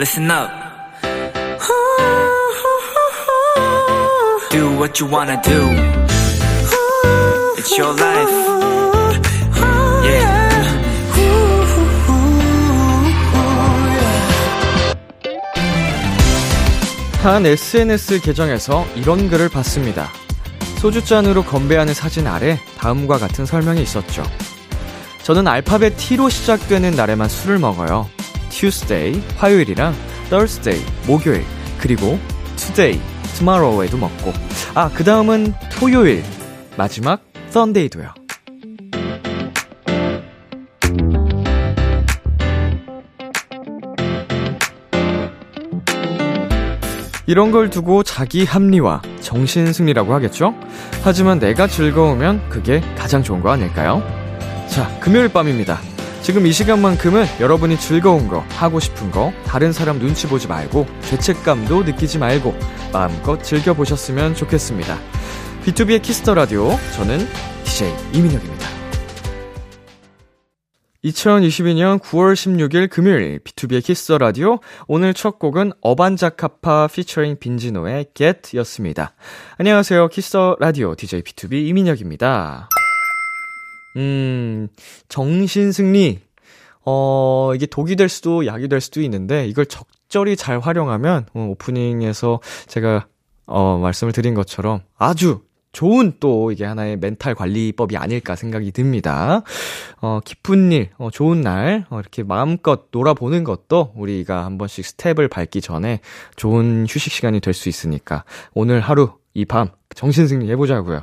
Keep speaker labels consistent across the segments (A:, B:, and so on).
A: listen up. Do what you wanna do. It's your life. Yeah.
B: 한 SNS 계정에서 이런 글을 봤습니다. 소주잔으로 건배하는 사진 아래 다음과 같은 설명이 있었죠. 저는 알파벳 T로 시작되는 날에만 술을 먹어요. Tuesday, 화요일이랑 Thursday, 목요일, 그리고 Today, Tomorrow에도 먹고, 아, 그 다음은 토요일, 마지막 Sunday도요. 이런 걸 두고 자기 합리화, 정신 승리라고 하겠죠? 하지만 내가 즐거우면 그게 가장 좋은 거 아닐까요? 자, 금요일 밤입니다. 지금 이 시간만큼은 여러분이 즐거운 거, 하고 싶은 거, 다른 사람 눈치 보지 말고, 죄책감도 느끼지 말고, 마음껏 즐겨보셨으면 좋겠습니다. B2B의 키스터 라디오, 저는 DJ 이민혁입니다. 2022년 9월 16일 금요일 B2B의 키스 라디오 오늘 첫 곡은 어반자카파 피처링 빈지노의 Get 였습니다. 안녕하세요. 키스 라디오 DJ B2B 이민혁입니다. 음, 정신승리. 어, 이게 독이 될 수도 약이 될 수도 있는데 이걸 적절히 잘 활용하면 어, 오프닝에서 제가 어, 말씀을 드린 것처럼 아주 좋은 또 이게 하나의 멘탈 관리법이 아닐까 생각이 듭니다. 어, 기쁜 일, 어, 좋은 날, 어, 이렇게 마음껏 놀아보는 것도 우리가 한 번씩 스텝을 밟기 전에 좋은 휴식 시간이 될 수 있으니까 오늘 하루, 이 밤, 정신승리 해보자고요.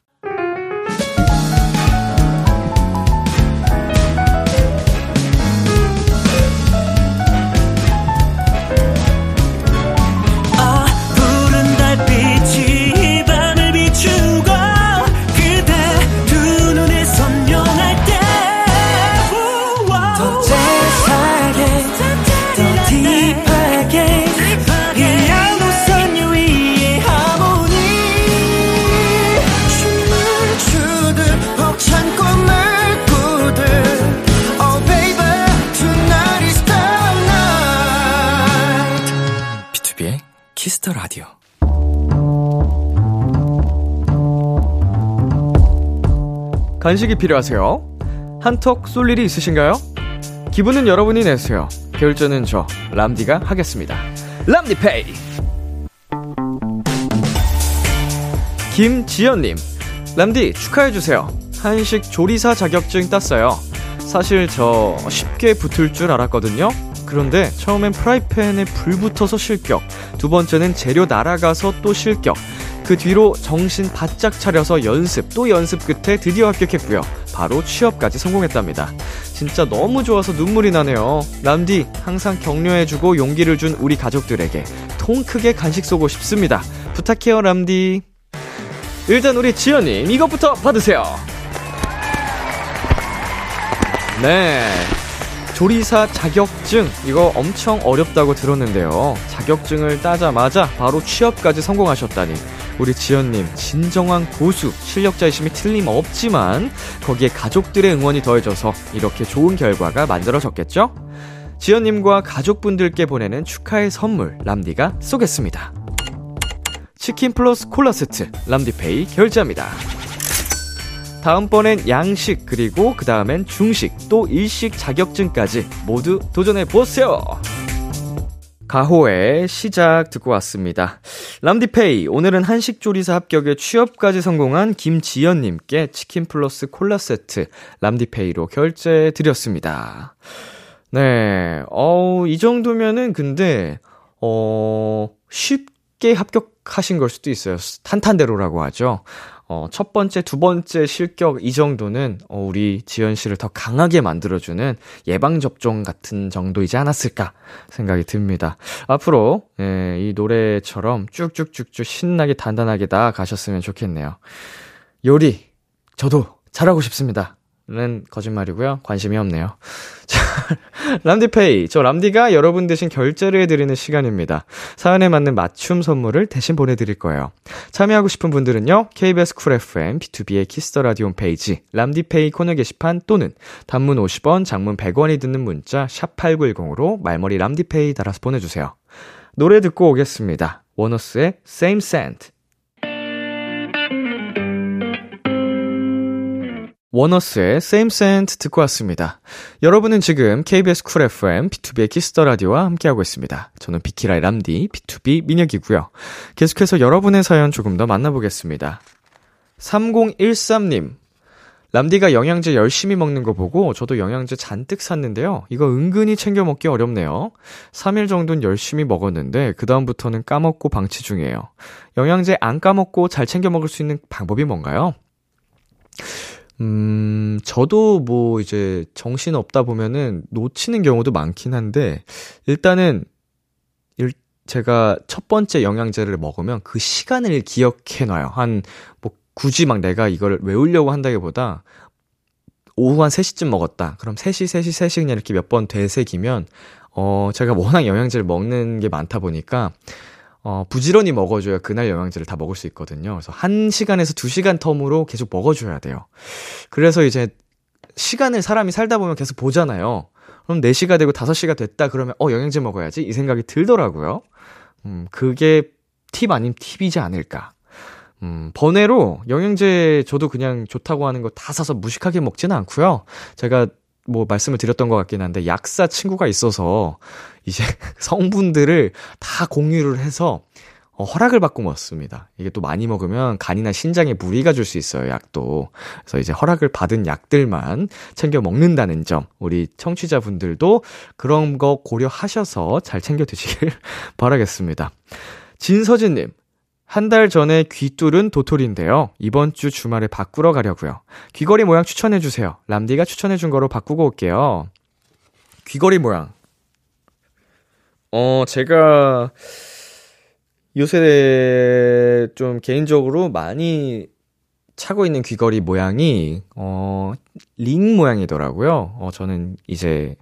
A: Kiss the
B: Radio. 간식이 필요하세요? 한턱 쏠 일이 있으신가요? 기분은 여러분이 내세요. 결제는 저 람디가 하겠습니다. 람디페이. 김지연님, 람디 축하해 주세요. 한식 조리사 자격증 땄어요. 사실 저 쉽게 붙을 줄 알았거든요. 그런데 처음엔 프라이팬에 불 붙어서 실격, 두 번째는 재료 날아가서 또 실격, 그 뒤로 정신 바짝 차려서 연습, 또 연습 끝에 드디어 합격했고요. 바로 취업까지 성공했답니다. 진짜 너무 좋아서 눈물이 나네요. 람디, 항상 격려해주고 용기를 준 우리 가족들에게 통 크게 간식 쏘고 싶습니다. 부탁해요, 람디. 일단 우리 지연님, 이것부터 받으세요. 네. 조리사 자격증, 이거 엄청 어렵다고 들었는데요. 자격증을 따자마자 바로 취업까지 성공하셨다니. 우리 지연님, 진정한 고수, 실력자이심이 틀림없지만, 거기에 가족들의 응원이 더해져서 이렇게 좋은 결과가 만들어졌겠죠? 지연님과 가족분들께 보내는 축하의 선물, 람디가 쏘겠습니다. 치킨 플러스 콜라 세트, 람디페이 결제합니다. 다음번엔 양식, 그리고 그 다음엔 중식, 또 일식 자격증까지 모두 도전해 보세요! 가호의 시작 듣고 왔습니다. 람디페이, 오늘은 한식 조리사 합격에 취업까지 성공한 김지연 님께 치킨 플러스 콜라 세트 람디페이로 결제해드렸습니다. 네, 어우, 이 정도면은 근데, 어, 쉽게 합격하신 걸 수도 있어요. 탄탄대로라고 하죠. 어, 첫 번째, 두 번째 실격 이 정도는 어, 우리 지연 씨를 더 강하게 만들어주는 예방접종 같은 정도이지 않았을까 생각이 듭니다. 앞으로, 예, 이 노래처럼 쭉쭉쭉쭉 신나게 단단하게 나아가셨으면 좋겠네요. 요리, 저도 잘하고 싶습니다. 는 거짓말이고요. 관심이 없네요. 자, 람디페이. 저 람디가 여러분 대신 결제를 해드리는 시간입니다. 사연에 맞는 맞춤 선물을 대신 보내드릴 거예요. 참여하고 싶은 분들은요. KBS 쿨 FM, B2B의 키스터 라디오 홈페이지, 람디페이 코너 게시판 또는 단문 50원, 장문 100원이 드는 문자 샵8910으로 말머리 람디페이 달아서 보내주세요. 노래 듣고 오겠습니다. 원어스의 Same Scent. 원어스의 Same Scent 듣고 왔습니다. 여러분은 지금 KBS 쿨 FM, B2B의 키스터 라디오와 함께하고 있습니다. 저는 비키라의 람디, BTOB 민혁이고요. 계속해서 여러분의 사연 조금 더 만나보겠습니다. 3013님. 람디가 영양제 열심히 먹는 거 보고 저도 영양제 잔뜩 샀는데요. 이거 은근히 챙겨 먹기 어렵네요. 3일 정도는 열심히 먹었는데 그다음부터는 까먹고 방치 중이에요. 영양제 안 까먹고 잘 챙겨 먹을 수 있는 방법이 뭔가요? 음, 저도 뭐 이제 정신 없다 보면은 놓치는 경우도 많긴 한데, 일단은, 일, 제가 첫 번째 영양제를 먹으면 그 시간을 기억해 놔요. 한, 뭐, 굳이 막 내가 이걸 외우려고 한다기보다, 오후 한 3시쯤 먹었다. 그럼 3시, 3시, 3시 그냥 이렇게 몇 번 되새기면, 어, 제가 워낙 영양제를 먹는 게 많다 보니까, 어, 부지런히 먹어줘야 그날 영양제를 다 먹을 수 있거든요. 그래서 1시간에서 2시간 텀으로 계속 먹어줘야 돼요. 그래서 이제 시간을 사람이 살다 보면 계속 보잖아요. 그럼 4시가 되고 5시가 됐다 그러면 어, 영양제 먹어야지 이 생각이 들더라고요. 음, 그게 팁 아닌 팁이지 않을까. 음, 번외로 영양제 저도 그냥 좋다고 하는 거 다 사서 무식하게 먹지는 않고요. 제가 뭐 말씀을 드렸던 것 같긴 한데 약사 친구가 있어서 이제 성분들을 다 공유를 해서 어, 허락을 받고 먹습니다. 이게 또 많이 먹으면 간이나 신장에 무리가 줄 수 있어요, 약도. 그래서 이제 허락을 받은 약들만 챙겨 먹는다는 점, 우리 청취자분들도 그런 거 고려하셔서 잘 챙겨 드시길 바라겠습니다. 진서진님, 한 달 전에 귀 뚫은 도토리인데요. 이번 주 주말에 바꾸러 가려고요. 귀걸이 모양 추천해주세요. 람디가 추천해준 거로 바꾸고 올게요. 귀걸이 모양. 어, 제가 요새 좀 개인적으로 많이 차고 있는 귀걸이 모양이, 어, 링 모양이더라고요. 어, 저는 이제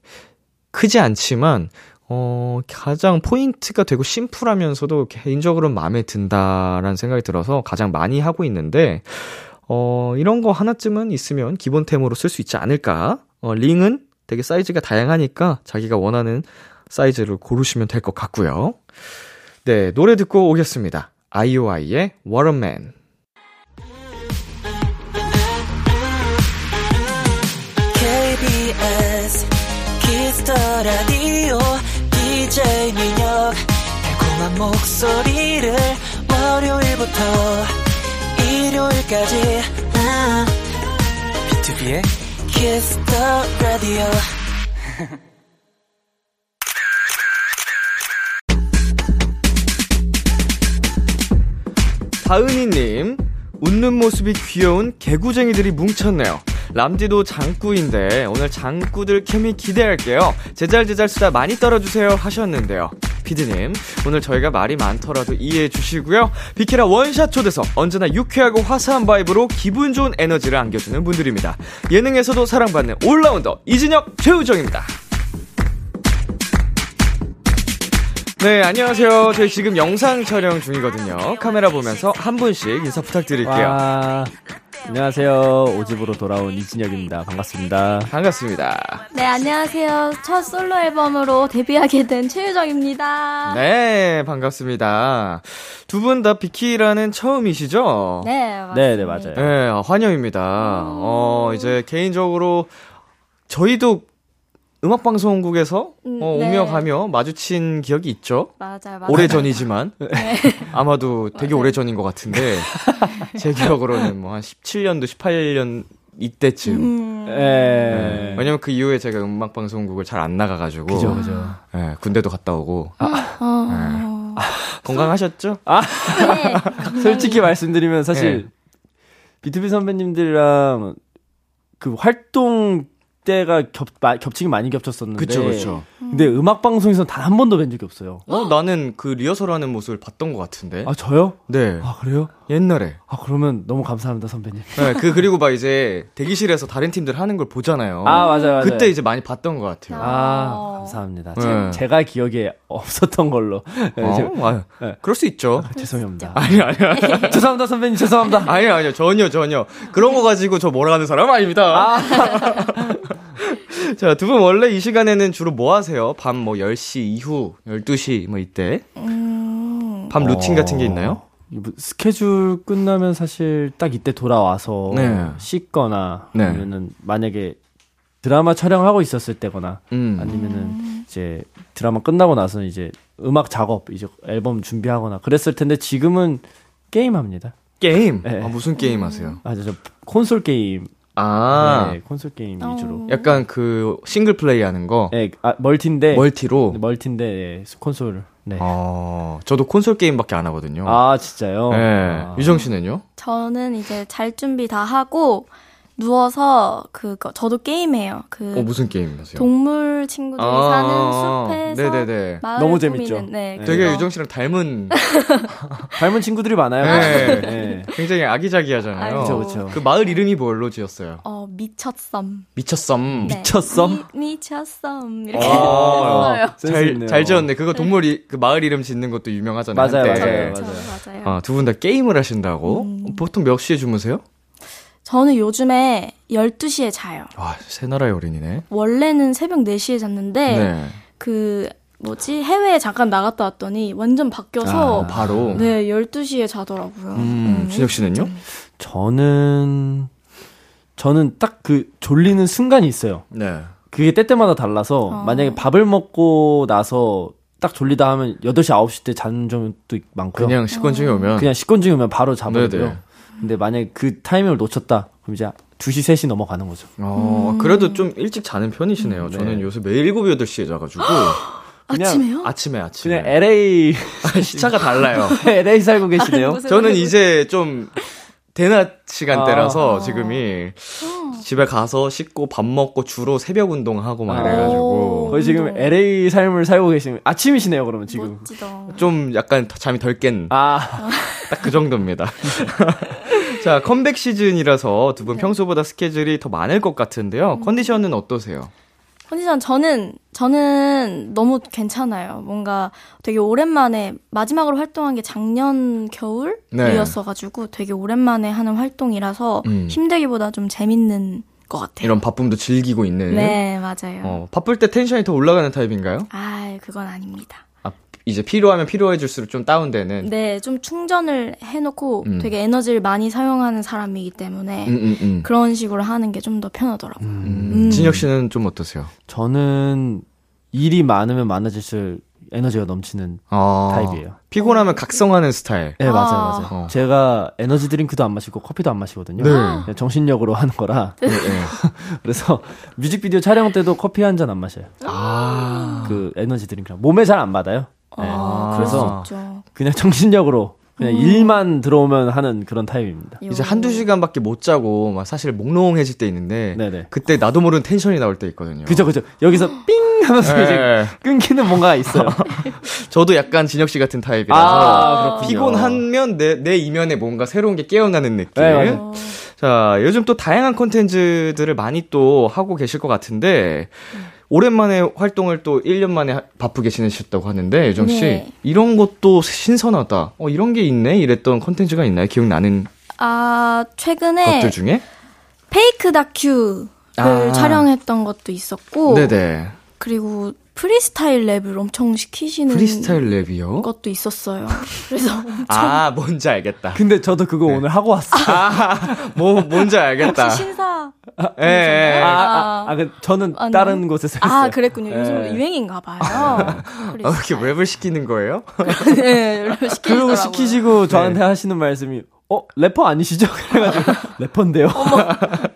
B: 크지 않지만, 어, 가장 포인트가 되고 심플하면서도 개인적으로 마음에 든다라는 생각이 들어서 가장 많이 하고 있는데, 어, 이런 거 하나쯤은 있으면 기본템으로 쓸 수 있지 않을까? 어, 링은 되게 사이즈가 다양하니까 자기가 원하는 사이즈를 고르시면 될 것 같고요. 네, 노래 듣고 오겠습니다. 아이오아이의
A: Whatta Man. 라디오 DJ 민혁 달콤한 목소리를 월요일부터 일요일까지. 아, B2B의 키스터 라디오
B: 다은이님, 웃는 모습이 귀여운 개구쟁이들이 뭉쳤네요. 람디도 장꾸인데 오늘 장꾸들 케미 기대할게요. 재잘재잘 수다 많이 떨어주세요 하셨는데요. 피디님, 오늘 저희가 말이 많더라도 이해해 주시고요. 비키라 one shot 초대석 언제나 유쾌하고 화사한 vibe로 기분 좋은 에너지를 안겨주는 분들입니다. 예능에서도 사랑받는 올라운더 이진혁, 최유정입니다. 네, 안녕하세요. 저희 지금 영상 촬영 중이거든요. 카메라 보면서 한 분씩 인사 부탁드릴게요.
C: 와, 안녕하세요. 오집으로 돌아온 이진혁입니다. 반갑습니다.
B: 반갑습니다.
D: 네, 안녕하세요. 첫 솔로 앨범으로 데뷔하게 된 최유정입니다.
B: 네, 반갑습니다. 두 분 다 비키라는 처음이시죠?
D: 네, 맞습니다.
C: 네, 네, 맞아요.
B: 네, 환영입니다. 어, 이제 개인적으로 저희도 음악 방송국에서
D: 음,
B: 어,
D: 네.
B: 오며 가며 마주친 기억이 있죠?
D: 맞아요, 맞아요.
B: 오래 전이지만
D: 네.
B: 아마도 되게. 오래 전인 것 같은데 제 기억으로는 뭐 한 17년도 18년 이때쯤
D: 음,
C: 예.
B: 네. 왜냐면 그 이후에 제가 음악 방송국을 잘 안 나가가지고
C: 그죠, 그죠.
B: 네, 군대도 갔다 오고
D: 어,
B: 건강하셨죠?
C: 아,
D: 네.
C: 솔직히 말씀드리면 사실 비투비 선배님들이랑 그 활동 때가 겹, 마, 겹치기 많이 겹쳤었는데.
B: 그쵸, 그쵸.
C: 근데 음악 방송에서 단 한 번도 뵌 적이 없어요.
B: 어, 나는 그 리허설하는 모습을 봤던 것 같은데.
C: 아, 저요?
B: 네.
C: 아, 그래요?
B: 옛날에.
C: 아, 그러면 너무 감사합니다, 선배님.
B: 네, 그, 그리고 막 이제 대기실에서 다른 팀들 하는 걸 보잖아요.
C: 아, 맞아요, 맞아요.
B: 그때 이제 많이 봤던 것 같아요.
C: 아,
D: 어.
C: 감사합니다.
B: 네.
C: 제, 가 기억에 없었던 걸로. 네,
B: 어?
C: 제-
B: 아유,
C: 네.
B: 그럴 수 있죠.
C: 죄송합니다.
B: 아니, 아니, 아니.
C: 죄송합니다, 선배님, 죄송합니다.
B: 아니요, 아니요. 전혀, 전혀. 그런 거 가지고 저 뭐라 하는 사람 아닙니다. 자, 두 분 원래 이 시간에는 주로 뭐 하세요? 밤 뭐 10시 이후, 12시 뭐 이때?
D: 음,
B: 밤 루틴 같은 게 있나요?
C: 뭐 스케줄 끝나면 사실 딱 이때 돌아와서
B: 네.
C: 씻거나
B: 네.
C: 아니면은 만약에 드라마 촬영하고 있었을 때거나
B: 음.
C: 아니면은 이제 드라마 끝나고 나서 이제 음악 작업 이제 앨범 준비하거나 그랬을 텐데 지금은 게임 합니다.
B: 게임?
C: 네.
B: 아, 무슨 게임 하세요?
C: 아, 저 콘솔 게임.
B: 아,
C: 네, 콘솔 게임
D: 어.
C: 위주로.
B: 약간 그 싱글 플레이 하는 거?
C: 네, 아, multi인데
B: multi로?
C: 네, multi인데 네, 콘솔. 네.
B: 어, 저도 콘솔 게임밖에 안 하거든요.
C: 아, 진짜요?
B: 네.
C: 아.
B: 유정 씨는요?
D: 저는 이제 잘 준비 다 하고 누워서 그거 저도 게임해요. 그
B: 어, 무슨 게임 하세요?
D: 동물 친구들이
B: 아,
D: 사는 숲에서
B: 네네네.
D: 마을
C: 너무
D: 꾸미는,
C: 재밌죠?
D: 네,
C: 네.
B: 되게. 유정 씨랑 닮은
C: 닮은 친구들이 많아요.
B: 네.
C: 네.
B: 굉장히 아기자기하잖아요.
C: 그쵸, 그쵸.
B: 그 마을 이름이 뭘로 지었어요?
D: 어 미쳤썸.
B: 미쳤썸.
D: 네.
C: 미쳤썸?
D: 미, 미쳤썸 이렇게
B: 아,
D: 했어요.
C: 센스
B: 잘,
C: 있네요.
B: 잘 지었네. 그거 동물이, 그 마을 이름 짓는 것도 유명하잖아요.
C: 맞아요. 맞아요,
D: 그렇죠,
C: 맞아요.
D: 맞아요.
B: 아, 두 분 다 게임을 하신다고?
D: 음.
B: 보통 몇 시에 주무세요?
D: 저는 요즘에 12시에 자요.
B: 와, 새나라의 어린이네.
D: 원래는 새벽 4시에 잤는데
B: 네.
D: 그 뭐지 해외에 잠깐 나갔다 왔더니 완전 바뀌어서
B: 아, 바로.
D: 네 12시에 자더라고요.
B: 음, 준혁 씨는요?
C: 저는 저는 딱 그 졸리는 순간이 있어요.
B: 네.
C: 그게 때때마다 달라서
D: 어.
C: 만약에 밥을 먹고 나서 딱 졸리다 하면 8시 9시 때 자는 점도 많고요.
B: 그냥 식곤증이 오면.
C: 그냥 식곤 중이면 바로 자버리고요.
B: 네네.
C: 근데 만약에 그 타이밍을 놓쳤다 그럼 이제 2시 3시 넘어가는 거죠.
B: 어, 그래도 좀 일찍 자는 편이시네요.
C: 네.
B: 저는 요새 매일 7, 8시에 자가지고.
C: 그냥
D: 아침에요?
B: 아침에, 아침에.
C: 그냥 LA
B: 시차가 달라요.
C: LA 살고 계시네요.
D: 무슨
B: 저는? 이제 좀 대낮 시간대라서
D: 아.
B: 지금이 집에 가서 씻고 밥 먹고 주로 새벽 운동하고 막
C: 아.
B: 이래가지고
C: 거의 지금 LA 삶을 살고 계시는 아침이시네요, 그러면 지금.
D: 멋지다.
B: 좀 약간 잠이 덜깬딱
C: 아,
B: 그 정도입니다. 자 컴백 시즌이라서 두 분 평소보다 스케줄이 더 많을 것 같은데요. 컨디션은 어떠세요?
D: 컨디션 저는 저는 너무 괜찮아요. 뭔가 되게 오랜만에 마지막으로 활동한 게 작년 겨울이었어 가지고 되게 오랜만에 하는 활동이라서
B: 음.
D: 힘들기보다 좀 재밌는 것 같아요.
B: 이런 바쁨도 즐기고 있는.
D: 네 맞아요.
B: 어, 바쁠 때 텐션이 더 올라가는 타입인가요?
D: 아 그건 아닙니다.
B: 아, 이제 필요하면 필요해질수록 좀 다운되는.
D: 네, 좀 충전을 해놓고
B: 음.
D: 되게 에너지를 많이 사용하는 사람이기 때문에
B: 음, 음, 음.
D: 그런 식으로 하는 게 좀 더 편하더라고요.
B: 음,
D: 음.
B: 진혁 씨는 좀 어떠세요?
C: 저는 일이 많으면 많을수록 에너지가 넘치는
B: 아,
C: 타입이에요.
B: 피곤하면 각성하는 스타일.
C: 네,
D: 아.
C: 맞아요, 맞아요.
B: 어.
C: 제가 에너지 드링크도 안 마시고 커피도 안 마시거든요.
B: 네.
C: 그냥 정신력으로 하는 거라.
B: 네, 네.
C: 그래서 뮤직비디오 촬영 때도 커피 한 잔 안 마셔요.
B: 아.
C: 그 에너지 드링크랑. 몸에 잘 안 받아요. 네.
D: 아,
C: 그래서. 그냥 정신력으로 그냥 일만 들어오면 하는 그런 타입입니다.
B: 이제 한두 시간밖에 못 자고 막 사실 몽롱해질 때 있는데
C: 네네.
B: 그때 나도 모르는 텐션이 나올 때 있거든요.
C: 그죠, 그죠. 여기서 삥 하면서 이제
B: 네.
C: 끊기는 뭔가가 있어요.
B: 저도 약간 진혁 씨 같은 타입이라서
C: 아.
B: 피곤하면 내, 내 이면에 뭔가 새로운 게 깨어나는 느낌.
C: 네,
B: 자, 요즘 또 다양한 콘텐츠들을 많이 또 하고 계실 것 같은데 오랜만에 활동을 또 1년 만에 하- 바쁘게 지내셨다고 하는데 유정 씨
D: 네.
B: 이런 것도 신선하다. 어 이런 게 있네. 이랬던 콘텐츠가 있나요? 기억나는
D: 아 최근에
B: 것들 중에?
D: 페이크 다큐를
B: 아.
D: 촬영했던 것도 있었고
B: 네네.
D: 그리고 프리스타일 랩을 엄청 시키시는
B: 프리스타일 랩이요?
D: 것도 있었어요. 그래서 엄청
B: 아, 뭔지 알겠다.
C: 근데 저도 그거 오늘 하고 왔어요.
B: 뭐, 뭔지 알겠다.
D: 혹시 신사
B: 예, 예.
C: 아, 아, 아, 그 저는
D: 아니요.
C: 다른 곳에서 했어요.
D: 아 그랬군요. 요즘
C: 네.
D: 유행인가 봐요.
B: 아, 이렇게 랩을 시키는 거예요?
D: 네, 랩을
C: 그리고
D: 시키시더라고요.
C: 시키시고 저한테 하시는 말씀이 어 래퍼 아니시죠? 그래가지고 래퍼인데요.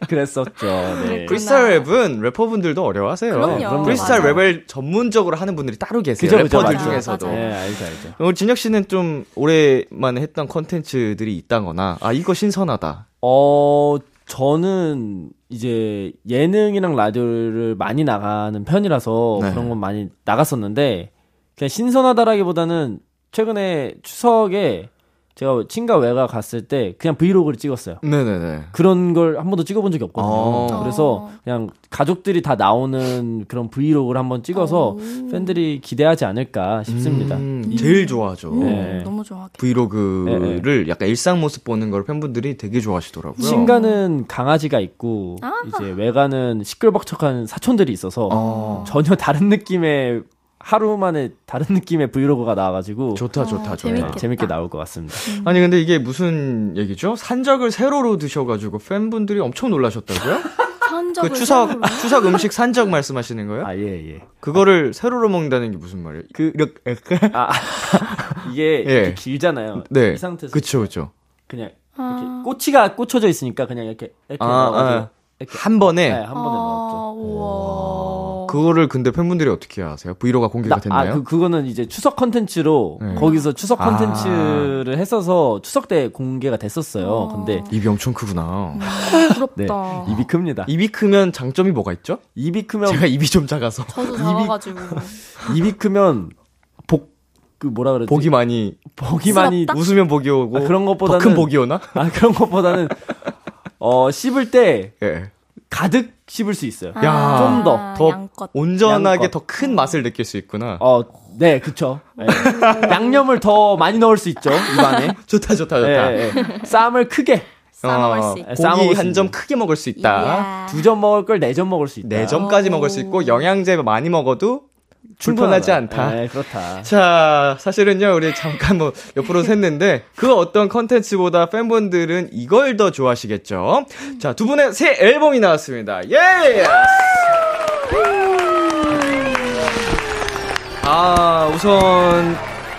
C: 그랬었죠. 네.
B: 프리스타일 랩은 래퍼분들도 어려워하세요.
D: 그럼요.
B: 프리스타일
D: 맞아요.
B: 랩을 전문적으로 하는 분들이 따로 계세요.
C: 그죠,
B: 래퍼들
C: 맞아요.
B: 중에서도.
D: 맞아요.
C: 네, 알죠, 알죠.
B: 오늘 진혁 씨는 좀 오랜만에 했던 컨텐츠들이 있다거나, 아, 이거 신선하다.
C: 어, 저는 이제 예능이랑 라디오를 많이 나가는 편이라서
B: 네.
C: 그런 건 많이 나갔었는데 그냥 신선하다라기보다는 최근에 추석에 제가 친가 외가 갔을 때 그냥 브이로그를 찍었어요.
B: 네네네.
C: 그런 걸 한 번도 찍어본 적이 없거든요.
B: 어.
C: 그래서 그냥 가족들이 다 나오는 그런 브이로그를 한번 찍어서
D: 오.
C: 팬들이 기대하지 않을까 싶습니다.
B: 음, 제일 좋아하죠.
D: 오,
C: 네.
D: 너무 좋아하겠다.
B: 브이로그를 약간 일상 모습 보는 걸 팬분들이 되게 좋아하시더라고요.
C: 친가는 강아지가 있고
D: 아.
C: 이제 외가는 시끌벅적한 사촌들이 있어서
B: 어.
C: 전혀 다른 느낌의 하루 만에 다른 느낌의 브이로그가 나와가지고
B: 좋다, 좋다,
D: 어,
B: 좋다.
C: 네,
D: 재밌겠다.
C: 재밌게 나올 것 같습니다.
B: 아니 근데 이게 무슨 얘기죠? 산적을 세로로 드셔가지고 팬분들이 엄청 놀라셨다고요?
D: 산적을
B: 그 추석
D: 세로로.
B: 추석 음식 산적 말씀하시는 거예요?
C: 아예 예.
B: 그거를 세로로 먹는다는 게 무슨 말이에요? 그 이렇게
C: 아 이게
B: 예.
C: 이렇게 길잖아요.
B: 네,
C: 이 상태에서
B: 그쵸 그쵸.
C: 그냥 이렇게
D: 아.
C: 꼬치가 꽂혀져 있으니까 그냥 이렇게 이렇게
B: 아, 아.
C: 이렇게
B: 한 번에
C: 네, 한 번에 넣었죠.
D: 아.
B: 그거를 근데 팬분들이 어떻게 아세요? 브이로그가 공개가
C: 나-
B: 됐나요?
C: 아, 그, 그거는 이제 추석 컨텐츠로
B: 네.
C: 거기서 추석
B: 아.
C: 컨텐츠를 했어서 추석 때 공개가 됐었어요.
D: 어.
C: 근데
B: 입이 엄청 크구나.
C: 네,
D: 부럽다.
C: 입이 큽니다.
B: 입이 크면 장점이 뭐가 있죠?
C: 입이 크면
B: 제가 입이 좀 작아서
D: 저도 작아가지고.
C: 입이 크면 복 그 뭐라 그러지?
B: 복이 많이
C: 복이 많이
D: 부럽다?
B: 웃으면 복이 오고
C: 아, 그런 것보다는
B: 더큰 복이 오나?
C: 아 그런 것보다는 어 씹을 때
B: 예.
C: 가득 씹을 수 있어요.
B: 야,
C: 좀 더,
B: 더
D: 양껏.
B: 온전하게
C: 양껏.
B: 더큰 맛을 느낄 수 있구나.
C: 어, 네, 그쵸. 예. 양념을 더 많이 넣을 수 있죠, 입안에.
B: 좋다 좋다 좋다.
C: 예, 예. 쌈을 크게.
D: 싸먹을
B: 어,
D: 수 있고.
C: 싸
B: 고기
C: 먹을
B: 수한점
C: 있는.
B: 크게 먹을 수 있다.
C: 두 점 먹을 걸 네 점 먹을 수 있다.
B: 네 점까지
D: 오.
B: 먹을 수 있고 영양제 많이 먹어도
C: 충분하다.
B: 않다.
C: 네, 그렇다.
B: 자, 사실은요, 우리 잠깐 뭐 옆으로 샜는데, 그 어떤 컨텐츠보다 팬분들은 이걸 더 좋아하시겠죠? 자, 두 분의 새 앨범이 나왔습니다. 예! 아, 우선,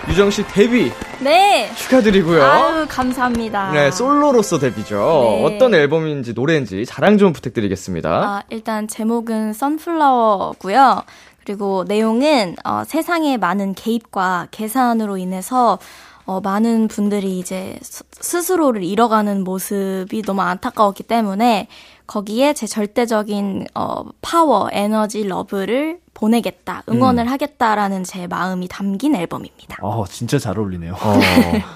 B: 유정 씨 데뷔
D: 네.
B: 축하드리고요.
D: 아유, 감사합니다.
B: 네, 솔로로서 데뷔죠.
D: 네.
B: 어떤 앨범인지, 노래인지 자랑 좀 부탁드리겠습니다.
D: 아, 일단 제목은 선플라워고요. 그리고 내용은 어, 세상의 많은 개입과 계산으로 인해서 어, 많은 분들이 이제 스- 스스로를 잃어가는 모습이 너무 안타까웠기 때문에 거기에 제 절대적인 어, 파워, 에너지, love를 보내겠다, 응원을 하겠다라는 제 마음이 담긴 앨범입니다.
C: 어, 진짜 잘 어울리네요.
B: 어,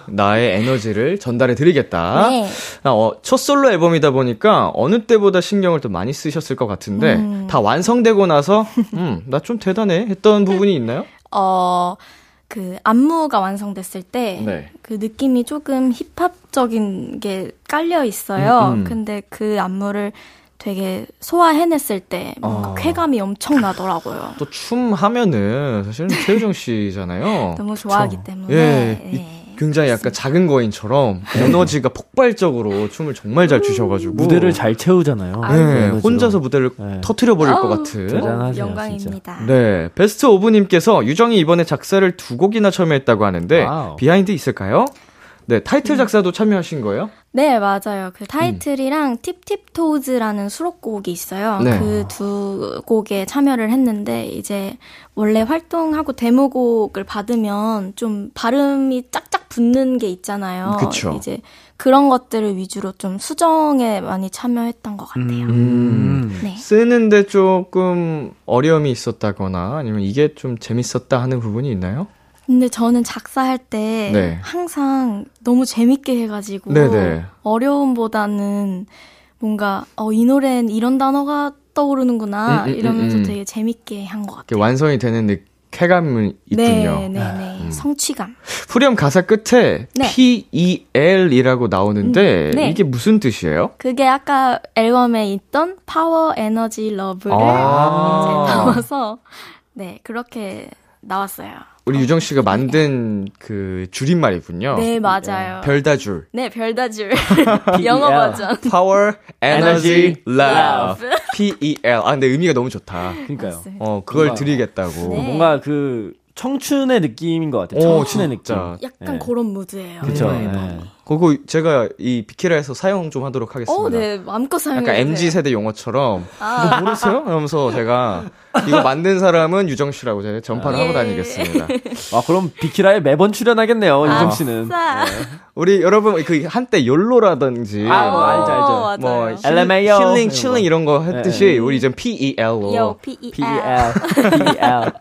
B: 나의 에너지를 전달해 드리겠다.
D: 네.
B: 아, 어, 첫 솔로 앨범이다 보니까 어느 때보다 신경을 더 많이 쓰셨을 것 같은데
D: 음.
B: 다 완성되고 나서 음, 나 좀 대단해 했던 부분이 있나요?
D: 어, 그 안무가 완성됐을 때
B: 네.
D: 그 느낌이 조금 힙합적인 게 깔려 있어요.
B: 음, 음.
D: 근데 그 안무를 되게 소화해냈을 때 뭔가
B: 어.
D: 쾌감이 엄청 나더라고요.
B: 또 춤 하면은 사실은 최유정 씨잖아요.
D: 너무 좋아하기 때문에.
B: 예,
D: 네.
B: 굉장히 약간 작은 거인처럼 에너지가 폭발적으로 춤을 정말 잘 추셔가지고
C: 무대를 잘 채우잖아요.
B: 네,
C: 에너지로.
B: 혼자서 무대를
C: 네.
B: 터트려 버릴 것 같은.
C: 대단하세요,
D: 영광입니다.
B: 네, 베스트 오브님께서 유정이 이번에 작사를 두 곡이나 참여했다고 하는데
C: 와우.
B: behind 있을까요? 네,
D: 음.
B: 타이틀 작사도 참여하신 거예요?
D: 네, 맞아요. 그 타이틀이랑 팁팁토즈라는 수록곡이 있어요.
B: 네.
D: 그두 곡에 참여를 했는데 이제 원래 활동하고 데모곡을 받으면 좀 발음이 짝짝 붙는 게 있잖아요.
B: 그쵸.
D: 이제 그런 것들을 위주로 좀 수정에 많이 참여했던 것 같아요.
C: 음.
D: 네.
B: 쓰는데 조금 어려움이 있었다거나 아니면 이게 좀 재밌었다 하는 부분이 있나요?
D: 근데 저는 작사할 때
B: 네.
D: 항상 너무 재밌게 해가지고
B: 네네.
D: 어려움보다는 뭔가 어, 이 노래는 이런 단어가 떠오르는구나
B: 음, 음,
D: 이러면서
B: 음, 음.
D: 되게 재밌게 한 것 같아요.
B: 완성이 되는 느- 쾌감이 있군요.
D: 네, 네, 네. 성취감.
B: 후렴 가사 끝에
D: 네.
B: P-E-L이라고 나오는데
D: 음, 네.
B: 이게 무슨 뜻이에요?
D: 그게 아까 앨범에 있던 파워, 에너지, love를
B: 아.
D: 이제 담아서 네 그렇게 나왔어요.
B: 우리 유정 씨가 만든 그 줄임말이군요.
D: 네 맞아요.
B: 별다줄.
D: 네 별다줄 영어 버전.
B: Power, Energy, Love. P-E-L. 아, 근데 의미가 너무 좋다.
C: 그러니까요.
D: 맞습니다.
B: 어, 그걸
C: 뭔가-
B: 드리겠다고.
D: 네.
C: 뭔가 그 청춘의 느낌인 것 같아요.
B: 오,
C: 청춘의 느낌.
B: 진짜.
D: 약간
C: 네.
D: 그런 무드예요.
C: 그쵸.
D: 이
C: 네.
B: 그거 제가 이 비키라에서 사용 좀 하도록 하겠습니다.
D: 어, 네, 마음껏 사용해
B: 약간 MZ 세대 용어처럼
D: 아.
B: 이거 모르세요? 이러면서 제가 이거 만든 사람은 유정 씨라고 제가 전파를
D: 예.
B: 하고 다니겠습니다.
C: 아, 그럼 비키라에 매번 출연하겠네요, 유정 씨는.
D: 아싸.
B: 우리 여러분 그 한때 욜로라든지
C: 아, 뭐 알죠, 알죠.
D: 어,
B: 뭐
D: 맞아요.
C: LMAO.
B: 힐링 칠링 이런 거 했듯이
C: 네.
B: 우리 이제 PEL로
D: P-E-L.
C: P-E-L. P-E-L.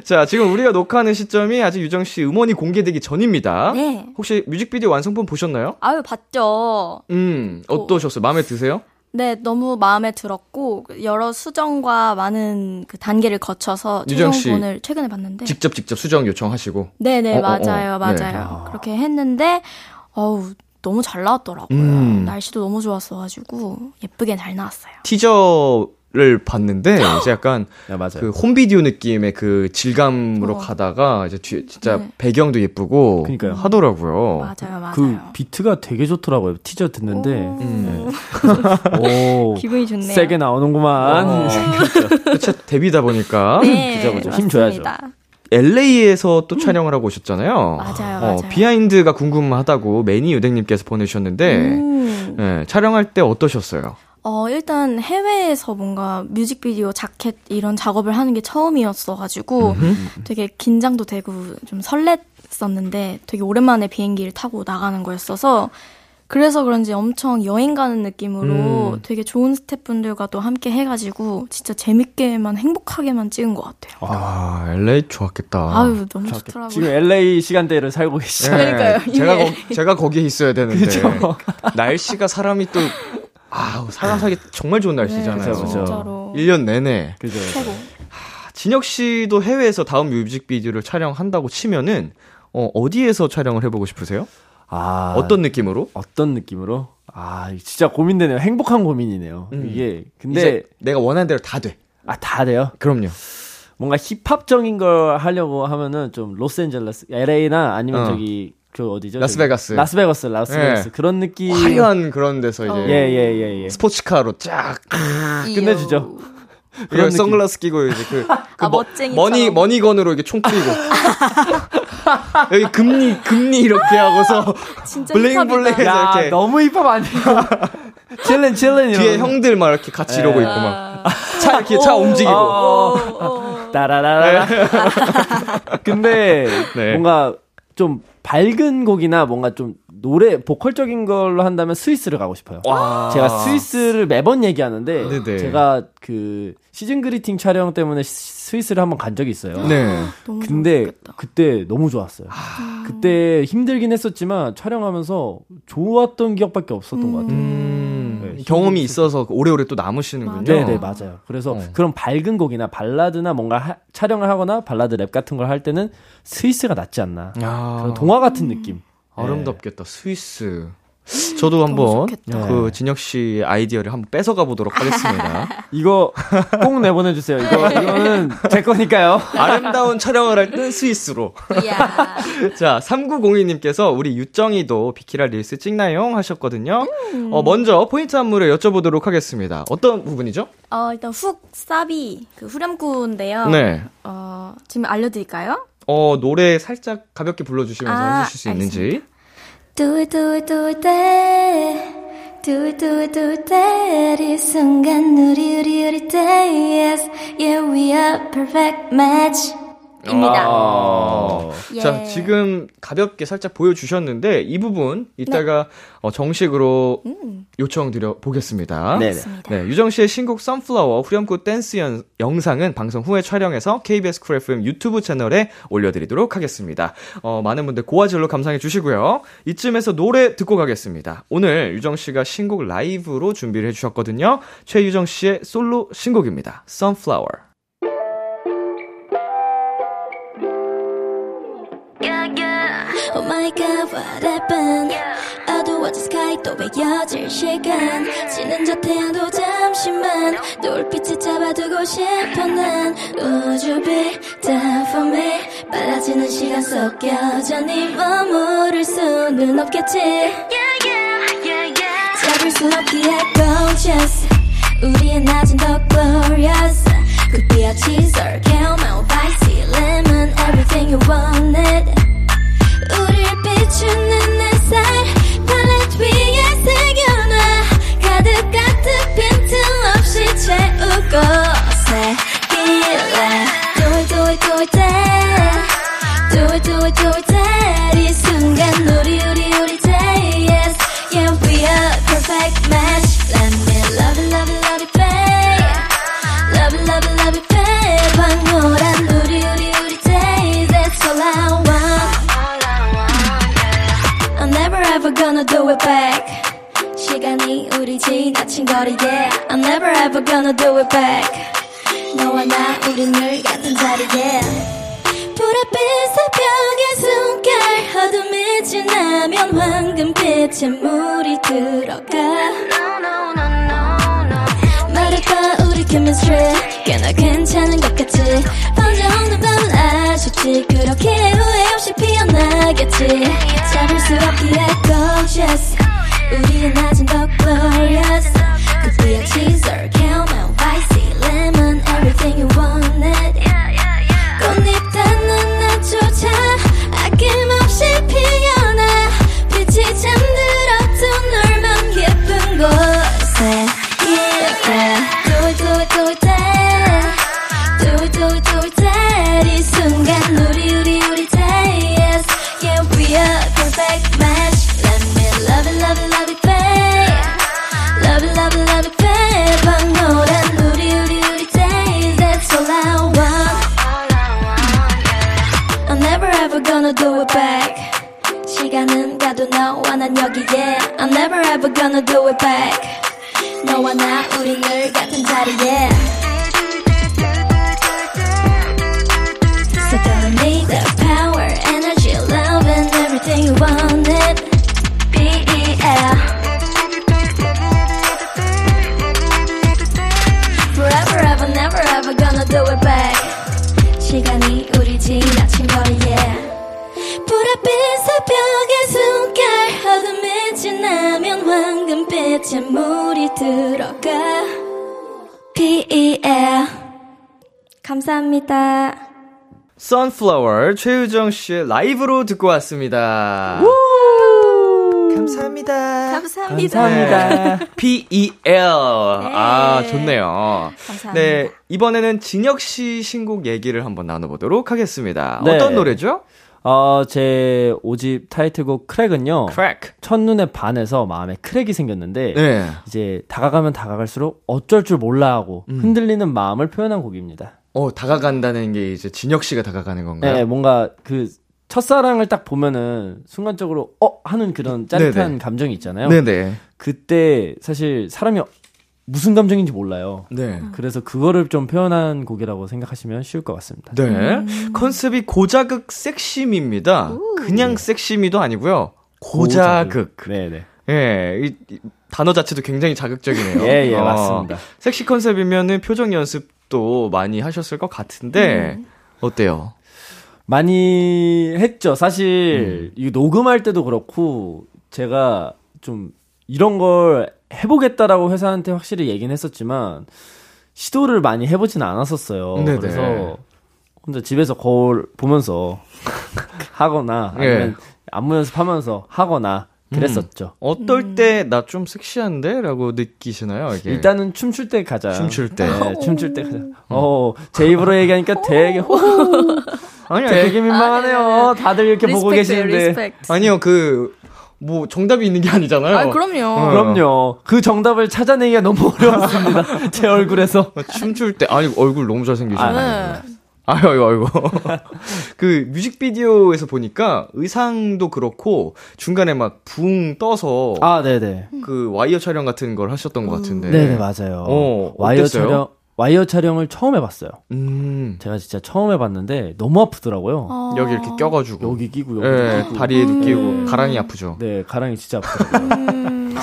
B: 자 지금 우리가 녹화하는 시점이 아직 유정 씨 음원이 공개되기 전입니다.
D: 네.
B: 혹시 뮤직비디오 완성 본 보셨나요?
D: 아유, 봤죠.
B: 음 어떠셨어요? 마음에 드세요?
D: 네, 너무 마음에 들었고 여러 수정과 많은 그 단계를 거쳐서. 최종본을 최근에 봤는데
B: 직접 직접 수정 요청하시고
D: 네, 네,
B: 어, 어,
D: 맞아요.
B: 어.
D: 맞아요. 그렇게 했는데 어우, 너무 잘 나왔더라고요.
B: 음.
D: 날씨도 너무 좋았어 가지고 예쁘게 잘 나왔어요.
B: 티저 를 봤는데 이제 약간
C: 야, 맞아요.
B: 그 홈비디오 느낌의 그 질감으로
D: 어.
B: 가다가 이제 뒤에 진짜
D: 네.
B: 배경도 예쁘고
C: 그러니까요.
B: 하더라고요.
D: 맞아요. 맞아요.
C: 그 비트가 되게 좋더라고요. 티저 듣는데.
D: 오.
B: 음.
C: 오.
D: 기분이 좋네요.
C: 세게 나오는구만.
B: 어. 그쵸 데뷔다 보니까
D: 네,
C: 그죠, 그죠. 힘 줘야죠.
B: LA에서 또 촬영을 하고 오셨잖아요.
D: 맞아요,
B: 어,
D: 맞아요.
B: 비하인드가 궁금하다고 매니 유댕님께서 보내주셨는데
D: 음.
B: 예, 촬영할 때 어떠셨어요?
D: 어, 일단 해외에서 뭔가 뮤직비디오 자켓 이런 작업을 하는 게 처음이었어가지고 되게 긴장도 되고 좀 설렜었는데 되게 오랜만에 비행기를 타고 나가는 거였어서 그래서 그런지 엄청 여행 가는 느낌으로
B: 음.
D: 되게 좋은 스태프분들과 또 함께 해가지고 진짜 재밌게만 행복하게만 찍은 것 같아요.
B: 아, LA 좋았겠다.
D: 아유, 너무 좋더라고요.
C: 지금 LA 시간대를 살고 계시죠.
B: 예,
D: 그러니까요.
B: 제가,
D: 예.
B: 거, 제가 거기에 있어야 되는데. 날씨가 사람이 또, 아우, 사람 사기 정말 좋은 날씨잖아요.
C: 그죠, 그죠.
D: 진짜로
B: 1년 내내.
C: 그죠.
D: 최고.
B: 진혁 씨도 해외에서 다음 뮤직비디오를 촬영한다고 치면은, 어, 어디에서 촬영을 해보고 싶으세요?
C: 아.
B: 어떤 느낌으로?
C: 어떤 느낌으로? 아, 진짜 고민되네요. 행복한 고민이네요.
B: 음.
C: 이게 근데
B: 이제 내가 원하는 대로 다 돼.
C: 아, 다 돼요.
B: 그럼요.
C: 뭔가 힙합적인 걸 하려고 하면은 좀 로스앤젤레스, LA나 아니면
B: 어.
C: 저기 그 어디죠?
B: 라스베가스.
C: 저기? 라스베가스, 라스베가스.
B: 예.
C: 그런 느낌.
B: 화려한 그런 데서 이제.
D: 어.
C: 예, 예, 예, 예.
B: 스포츠카로 쫙.
C: 끝내주죠.
B: 이거
C: 그런.
B: 선글라스 끼고 이제 그, 그
D: 아,
B: 머. money money gun으로 이렇게 총 뿌리고 여기 금니 금니 이렇게 하고서
D: 진짜
B: bling bling
D: 힙합이다.
B: 해서
C: 야,
B: 이렇게
C: 너무 힙합 아니에요? chillin', chillin'.
B: 뒤에 형들 막 이렇게 같이 이러고 있고 막 차 이렇게 차 움직이고
C: 어.
D: 오, 오.
C: 따라라라. 근데
B: 네.
C: 뭔가 좀 밝은 곡이나 뭔가 좀 노래 보컬적인 걸로 한다면 스위스를 가고 싶어요.
B: 와.
C: 제가 스위스를 매번 얘기하는데
B: 아. 네네.
C: 제가 그 season greeting 촬영 때문에 시- 스위스를 한번 간 적이 있어요.
B: 네.
C: 근데
D: 좋겠다.
C: 그때 너무 좋았어요. 그때 힘들긴 했었지만 촬영하면서 좋았던 기억밖에 없었던 것 같아요.
B: 음,
C: 네,
B: 경험이 있어서 오래오래 또 남으시는군요.
C: 네, 네, 맞아요. 그래서
B: 어.
C: 그런 밝은 곡이나 발라드나 뭔가 하- 촬영을 하거나 발라드 랩 같은 걸 할 때는 스위스가 낫지 않나.
B: 야,
C: 그런 동화 같은 느낌.
B: 아름답겠다. 스위스. 저도 한번
D: 좋겠다.
B: 그 진혁 씨 아이디어를 한번 뺏어가 보도록 하겠습니다.
C: 이거 꼭 내보내 주세요. 이거, 이거는 제 거니까요.
B: 아름다운 촬영을 할 땐 스위스로. 자, 3902님께서 우리 유정이도 비키라 릴스 찍나요? 하셨거든요. 어, 먼저 포인트 안무를 여쭤보도록 하겠습니다. 어떤 부분이죠?
D: 어, 일단 훅 사비 그 후렴구인데요.
B: 네.
D: 어, 지금 알려 드릴까요?
B: 어, 노래 살짝 가볍게 불러 주시면서
D: 아,
B: 해주실 수 있는지.
D: It, do it, that. Do it, do it, do it, that. 이 순간 우리, 우리, 우리, that. Yes, yeah, we are perfect match. 입니다.
B: 아.
D: 예.
B: 자, 지금 가볍게 살짝 보여주셨는데, 이 부분, 이따가 어, 정식으로 요청드려 보겠습니다.
C: 네네.
D: 맞습니다.
B: 네, 유정 씨의 신곡 Sunflower 후렴구 댄스 연, 영상은 방송 후에 촬영해서 KBS 쿨 FM 유튜브 채널에 올려드리도록 하겠습니다. 어, 많은 분들 고화질로 감상해 주시고요. 이쯤에서 노래 듣고 가겠습니다. 오늘 유정 씨가 신곡 라이브로 준비를 해주셨거든요. 최유정 씨의 솔로 신곡입니다. Sunflower.
E: What happened? 어두워진 sky 또 베겨질 시간 지는 저 태양도 잠시만 노을빛에 잡아두고 싶어 난 Would you be there for me? 빨라지는 시간 속 여전히 머무를 수는 없겠지 잡을 수 없기에 gorgeous 우리의 낮은 더 glorious 굿비아치 썰 caramel spicy lemon everything you wanted 우릴 비추는 햇살
D: 팔레트 위에 새겨놔. 가득 가득 빈틈 없이 채우고 새길래 돌돌돌 대 it back. 시간이 우리 지나친 거리에 I'm never ever gonna do it back. 너와 나 우린 늘 같은 자리에 불빛 새벽의 숨결 어둠이 지나면 황금빛의 물이 들어가. 말해봐 우리 chemistry 꽤나 괜찮은 것 같지 없는 밤은 아쉽지 그렇게 후회 없이 피어나겠지 잡을 수 없기에 gorgeous 우리의 낮은 더 glorious Could be a teaser, caramel, spicy, lemon Everything you wanted 꽃잎 닿는 낮조차
B: 최유정 씨의 라이브로 듣고 왔습니다. 감사합니다.
F: 감사합니다.
C: 감사합니다.
B: P.E.L. 아, 좋네요.
F: 감사합니다.
B: 네, 이번에는 진혁 씨 신곡 얘기를 한번 나눠보도록 하겠습니다.
C: 네.
B: 어떤 노래죠?
C: 어, 제 5집 타이틀곡 크랙은요.
B: Crack.
C: 첫눈에 반해서 마음에 크랙이 생겼는데
B: 네.
C: 이제 다가가면 다가갈수록 어쩔 줄 몰라 하고
B: 음.
C: 흔들리는 마음을 표현한 곡입니다.
B: 어, 다가간다는 게 이제 진혁 씨가 다가가는 건가요?
C: 네, 뭔가 그 첫사랑을 딱 보면은 순간적으로 어 하는 그런 짜릿한
B: 네네.
C: 감정이 있잖아요.
B: 네네.
C: 그때 사실 사람이 무슨 감정인지 몰라요.
B: 네.
C: 그래서 그거를 좀 표현한 곡이라고 생각하시면 쉬울 것 같습니다.
B: 네. 컨셉이 고자극 섹시미입니다. 그냥 섹시미도 아니고요. 고자극.
C: 네네.
B: 예, 이, 이 단어 자체도 굉장히 자극적이네요.
C: 예, 예,
B: 어,
C: 맞습니다.
B: 섹시 컨셉이면은 표정 연습 도 많이 하셨을 것 같은데, 어때요?
C: 많이 했죠.
B: 음.
C: 사실 이 녹음할 때도 그렇고 제가 좀 이런 걸 해보겠다라고 회사한테 확실히 얘기는 했었지만 시도를 많이 해보진 않았었어요.
B: 네네.
C: 그래서 혼자 집에서 거울 보면서 하거나 아니면
B: 예.
C: 안무 연습하면서 하거나 그랬었죠.
B: 어떨 때 나 좀 섹시한데? 라고 느끼시나요? 이게?
C: 일단은 춤출 때 가자.
B: 춤출 때.
C: 네, 춤출 때 가자. 어, 제 입으로 얘기하니까 되게 호,
B: 아니요,
C: 되게 민망하네요. 다들 이렇게 보고 계시는데.
F: Respect.
B: 아니요, 그, 뭐, 정답이 있는 게 아니잖아요.
F: 아, 그럼요.
B: 어.
C: 그럼요. 그 정답을 찾아내기가 너무 어려웠습니다. 제 얼굴에서.
B: 어, 춤출 때, 아니, 얼굴 너무 잘생기시네요.
F: 네.
B: 아유, 아유, 아이고. 그 뮤직비디오에서 보니까 의상도 그렇고 중간에 막 붕 떠서
C: 아, 네네.
B: 그 와이어 촬영 같은 걸 하셨던 것 같은데.
C: 네네, 맞아요.
B: 어,
C: 와이어
B: 어땠어요?
C: 촬영, 와이어 촬영을 처음 해봤어요.
B: 음.
C: 제가 진짜 처음 해봤는데 너무 아프더라고요.
F: 어.
B: 여기 이렇게 껴가지고.
C: 여기 끼고, 여기
B: 예,
C: 끼고.
B: 다리에도 끼고,
C: 네.
B: 가랑이 아프죠.
C: 네, 가랑이 진짜 아프더라고요.
F: 음.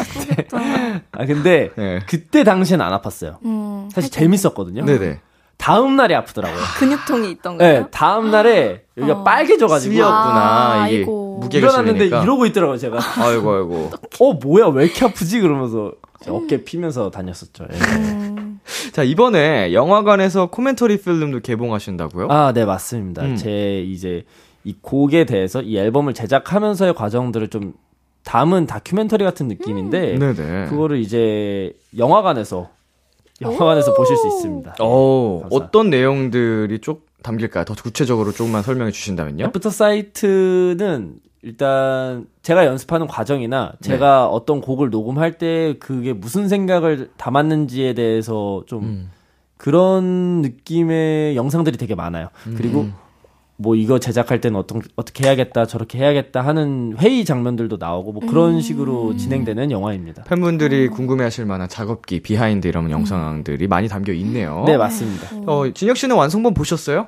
F: 아,
C: 근데
B: 네.
C: 그때 당시엔 안 아팠어요.
F: 음,
C: 사실 재밌었거든요.
B: 네네.
C: 다음 날이 아프더라고요.
F: 근육통이 있던가요?
C: 네, 다음 날에 여기가
F: 어.
C: 빨개져가지고.
F: 아,
B: 이게.
F: 아이고.
B: 무게가
C: 일어났는데
B: 실리니까.
C: 이러고 있더라고요, 제가.
B: 아이고, 아이고.
C: 어, 뭐야, 왜 이렇게 아프지? 그러면서 어깨 피면서 다녔었죠. 예.
F: 음,
B: 자, 이번에 영화관에서 commentary film도 개봉하신다고요?
C: 아, 네, 맞습니다.
B: 음.
C: 제 이제 이 곡에 대해서 이 앨범을 제작하면서의 과정들을 좀 담은 다큐멘터리 같은 느낌인데
B: 네네.
C: 그거를 이제 영화관에서 영화관에서 보실 수 있습니다.
B: 어,
C: 감사.
B: 어떤 내용들이 쪽 담길까요? 더 구체적으로 조금만 설명해 주신다면요?
C: After Sight는 일단 제가 연습하는 과정이나 제가 어떤 곡을 녹음할 때 그게 무슨 생각을 담았는지에 대해서 좀
B: 음.
C: 그런 느낌의 영상들이 되게 많아요. 그리고 뭐 이거 제작할 때는 어떤 어떻게 해야겠다 저렇게 해야겠다 하는 회의 장면들도 나오고 뭐 그런 식으로 진행되는 영화입니다.
B: 팬분들이 궁금해하실 만한 작업기, behind 이런 영상들이 많이 담겨 있네요.
C: 네 맞습니다.
B: 어, 진혁 씨는 완성본 보셨어요?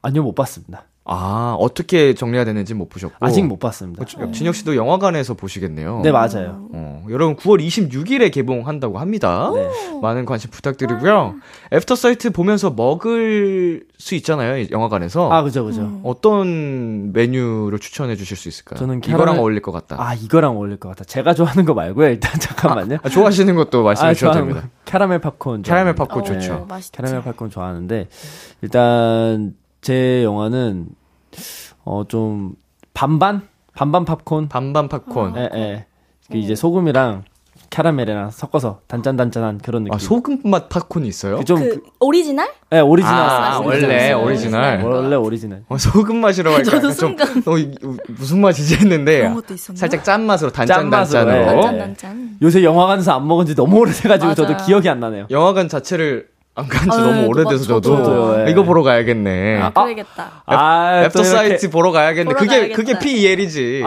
C: 아니요 못 봤습니다.
B: 아, 어떻게 정리가 되는지 못 보셨고.
C: 아직 못 봤습니다.
B: 어, 진- 진혁 씨도 영화관에서 보시겠네요.
C: 네 맞아요.
B: 어, 여러분 9월 26일에 개봉한다고 합니다.
C: 네.
B: 많은 관심 부탁드리고요. After Sight 보면서 먹을 수 있잖아요, 이 영화관에서.
C: 아 그죠 그죠.
B: 어떤 메뉴를 추천해 주실 수 있을까요?
C: 저는
B: 이거랑
C: 캐러멜-
B: 어울릴 것 같다.
C: 아 이거랑 어울릴 것 같아. 제가 좋아하는 거 말고요. 일단 잠깐만요.
B: 아, 좋아하시는 것도 말씀해 주셔도
C: 좋아하는
B: 됩니다.
C: 거. 캐러멜 팝콘.
B: 캐러멜
C: 좋아합니다.
B: 팝콘
D: 어,
B: 좋죠.
D: 맛있죠.
C: 캐러멜 팝콘 좋아하는데 일단 제 영화는 어 좀 반반 반반 팝콘.
B: 반반 팝콘.
C: 예 예. 그 이제 소금이랑 캐러멜이랑 섞어서 단짠단짠한 그런 느낌.
B: 아, 소금 맛 팝콘이 있어요?
C: 그 좀,
D: 그 오리지널?
C: 예, 오리지널.
B: 아,
C: 소스.
B: 원래
C: 네,
B: 오리지널.
C: 원래 오리지널.
B: 어, 소금 맛이라고 하니까
D: 저도
B: 약간 좀,
D: 순간.
B: 어, 이- 무슨 맛이지 했는데? 살짝 짠 맛으로 단짠
C: 짠 맛으로,
B: 단짠으로
C: 네.
D: 짠, 짠, 짠.
C: 요새 영화관에서 안 먹은 지 너무 오래돼 가지고 저도
D: 맞아요.
C: 기억이 안 나네요.
B: 영화관 자체를 안 간지
D: 아유,
B: 너무 오래돼서
D: 맞-
B: 저도
C: 저도요, 예.
B: 이거 보러 가야겠네.
C: 아,
D: 그러겠다.
C: 아,
B: After Sight 보러 가야겠네.
D: 보러
B: 그게
D: 가야겠다.
B: 그게 PPL이지.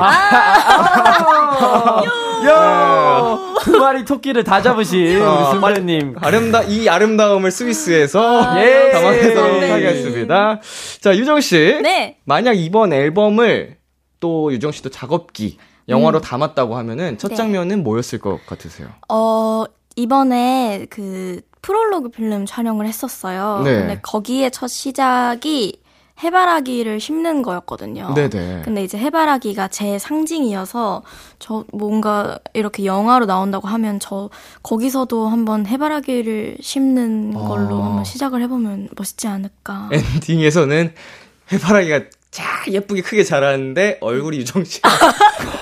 C: 야! 두 마리 토끼를 다 잡으신
B: 어,
C: 우리 선배님.
B: 아름다 이 아름다움을 스위스에서
C: 예.
B: 담아내도록
C: 네.
B: 하겠습니다. 자 유정 씨,
D: 네.
B: 만약 이번 앨범을 또 유정 씨도 작업기 영화로 담았다고 하면은 첫
D: 네.
B: 장면은 뭐였을 것 같으세요?
D: 어, 이번에 그 프롤로그 필름 촬영을 했었어요.
B: 네.
D: 근데 거기에 첫 시작이 해바라기를 심는 거였거든요.
B: 네네.
D: 근데 이제 해바라기가 제 상징이어서 저 뭔가 이렇게 영화로 나온다고 하면 저 거기서도 한번 해바라기를 심는 걸로
B: 아.
D: 한번 시작을 해보면 멋있지 않을까.
B: 엔딩에서는 해바라기가 자 예쁘게 크게 자라는데 얼굴이 유정 씨.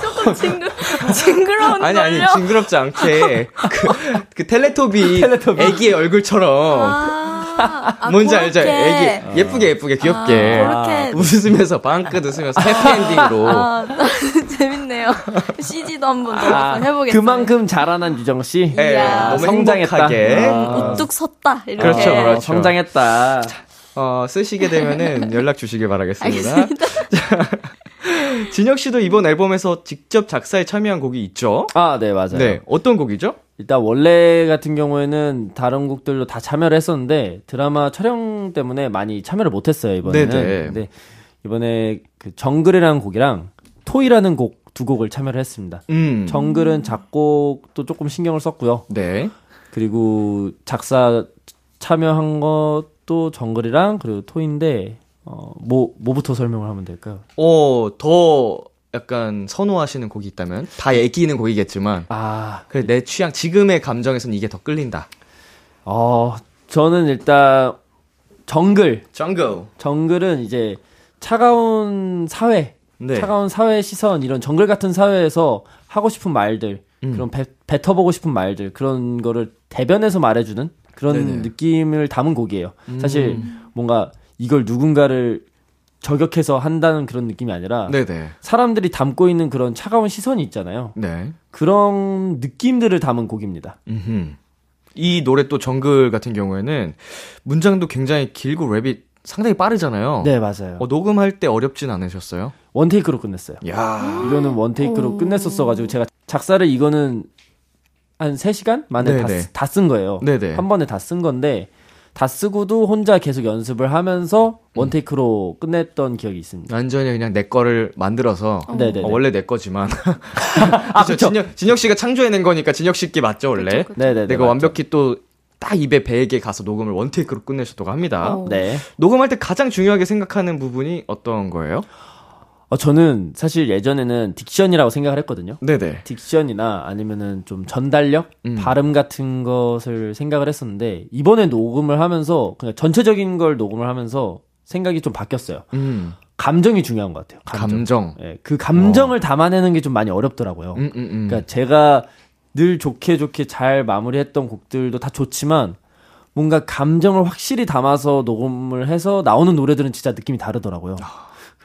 D: 조금 징그, 징그러운
B: 아니 아니
D: 걸요?
B: 징그럽지 않게 그, 그 텔레토비,
C: 텔레토비.
B: 애기의 얼굴처럼
D: 아, 아,
B: 뭔지 알죠?
D: 그렇게.
B: 애기 예쁘게 예쁘게 귀엽게
D: 아.
B: 웃으면서 방긋 웃으면서 해피엔딩으로
D: 아, 재밌네요. CG도 한번 한번 해보겠어요.
C: 그만큼 자라난 유정 씨.
B: 예,
D: 이야.
B: 너무
C: 성장했다.
B: 행복하게
C: 아.
D: 우뚝 섰다. 이렇게.
B: 그렇죠,
C: 어,
B: 그렇죠.
C: 성장했다.
B: 어, 쓰시게 되면은 연락 주시길 바라겠습니다. 자, 진혁 씨도 이번 앨범에서 직접 작사에 참여한 곡이 있죠?
C: 아, 네, 맞아요.
B: 네, 어떤 곡이죠?
C: 일단 원래 같은 경우에는 다른 곡들도 다 참여를 했었는데 드라마 촬영 때문에 많이 참여를 못 했어요 이번에는.
B: 네네.
C: 근데 이번에 그 정글이라는 곡이랑 토이라는 곡 두 곡을 참여를 했습니다.
B: 음,
C: 정글은 작곡도 조금 신경을 썼고요.
B: 네,
C: 그리고 작사 참여한 것도 정글이랑 그리고 토인데 어, 뭐 뭐부터 설명을 하면 될까요?
B: 어, 더 약간 선호하시는 곡이 있다면 다 애기는 곡이겠지만
C: 아,
B: 그래 내 취향 지금의 감정에선 이게 더 끌린다.
C: 어, 저는 일단 정글
B: 정글.
C: 정글은 이제 차가운 사회,
B: 네.
C: 차가운 사회 시선 이런 정글 같은 사회에서 하고 싶은 말들,
B: 음.
C: 그런 배, 뱉어보고 싶은 말들 그런 거를 대변해서 말해주는 그런
B: 네네. 음.
C: 느낌을 담은 곡이에요. 사실 뭔가 이걸 누군가를 저격해서 한다는 그런 느낌이 아니라
B: 네네.
C: 사람들이 담고 있는 그런 차가운 시선이 있잖아요.
B: 네.
C: 그런 느낌들을 담은 곡입니다.
B: 음흠. 이 노래 또 정글 같은 경우에는 문장도 굉장히 길고 랩이 상당히 빠르잖아요.
C: 네, 맞아요.
B: 어, 녹음할 때 어렵진 않으셨어요?
C: 원테이크로 끝냈어요.
B: 야.
C: 이거는 원테이크로 끝냈었어가지고 제가 작사를 이거는 한 3시간 만에. 다 쓴 거예요.
B: 네네.
C: 한 번에 다 쓴 건데 다 쓰고도 혼자 계속 연습을 하면서 원테이크로 끝냈던 기억이 있습니다.
B: 완전히 그냥 내 거를 만들어서
C: 네네.
B: 어, 원래 내 거지만
C: 아, 그쵸.
B: 진혁, 진혁 씨가 창조해낸 거니까 진혁 씨께 맞죠 원래
D: 그쵸, 그쵸.
C: 네네네.
B: 내가
C: 맞죠.
B: 완벽히 또 딱 입에 배에게 가서 녹음을 원테이크로 끝내셨다고 합니다
D: 어.
C: 네.
B: 녹음할 때 가장 중요하게 생각하는 부분이 어떤 거예요?
C: 어, 저는 사실 예전에는 딕션이라고 생각을 했거든요.
B: 네네
C: 딕션이나 아니면은 좀 전달력,
B: 음.
C: 발음 같은 것을 생각을 했었는데 이번에 녹음을 하면서 그냥 전체적인 걸 녹음을 하면서 생각이 좀 바뀌었어요.
B: 음,
C: 감정이 중요한 것 같아요. 감정.
B: 감정
C: 예, 그 감정을 담아내는 게 좀 많이 어렵더라고요.
B: 음, 음, 음.
C: 그러니까 제가 늘 좋게 좋게 잘 마무리했던 곡들도 다 좋지만 뭔가 감정을 확실히 담아서 녹음을 해서 나오는 노래들은 진짜 느낌이 다르더라고요.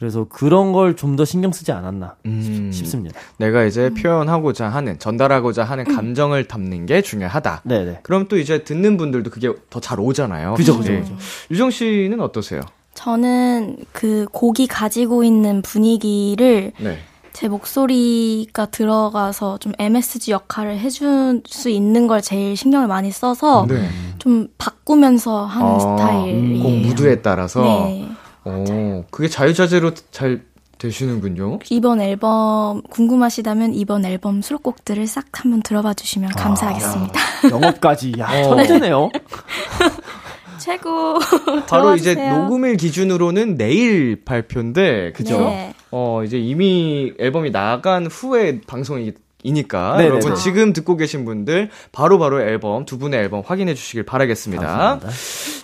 C: 그래서 그런 걸 좀 더 신경 쓰지 않았나
B: 음,
C: 싶습니다.
B: 내가 이제 표현하고자 하는, 전달하고자 하는 감정을 담는 게 중요하다.
C: 네네.
B: 그럼 또 이제 듣는 분들도 그게 더 잘 오잖아요.
C: 그죠, 그죠,
B: 예.
C: 그죠.
B: 유정 씨는 어떠세요?
D: 저는 그 곡이 가지고 있는 분위기를
B: 네.
D: 제 목소리가 들어가서 좀 MSG 역할을 해줄 수 있는 걸 제일 신경을 많이 써서
B: 네.
D: 좀 바꾸면서 하는
B: 아,
D: 스타일이에요.
B: 곡 무드에 따라서.
D: 네.
B: 오, 그게 자유자재로 잘 되시는군요.
D: 이번 앨범 궁금하시다면 이번 앨범 수록곡들을 싹 한번 들어봐 주시면 감사하겠습니다.
C: 영업까지 야
B: 어.
C: 천재네요.
D: 최고.
B: 바로 이제. 녹음일 기준으로는 내일 발표인데, 그죠?
D: 네.
B: 어, 이제 이미 앨범이 나간 후에 방송이 니까
C: 네네네.
B: 여러분 지금 듣고 계신 분들 바로 바로 앨범 두 분의 앨범 확인해 주시길 바라겠습니다.
C: 감사합니다.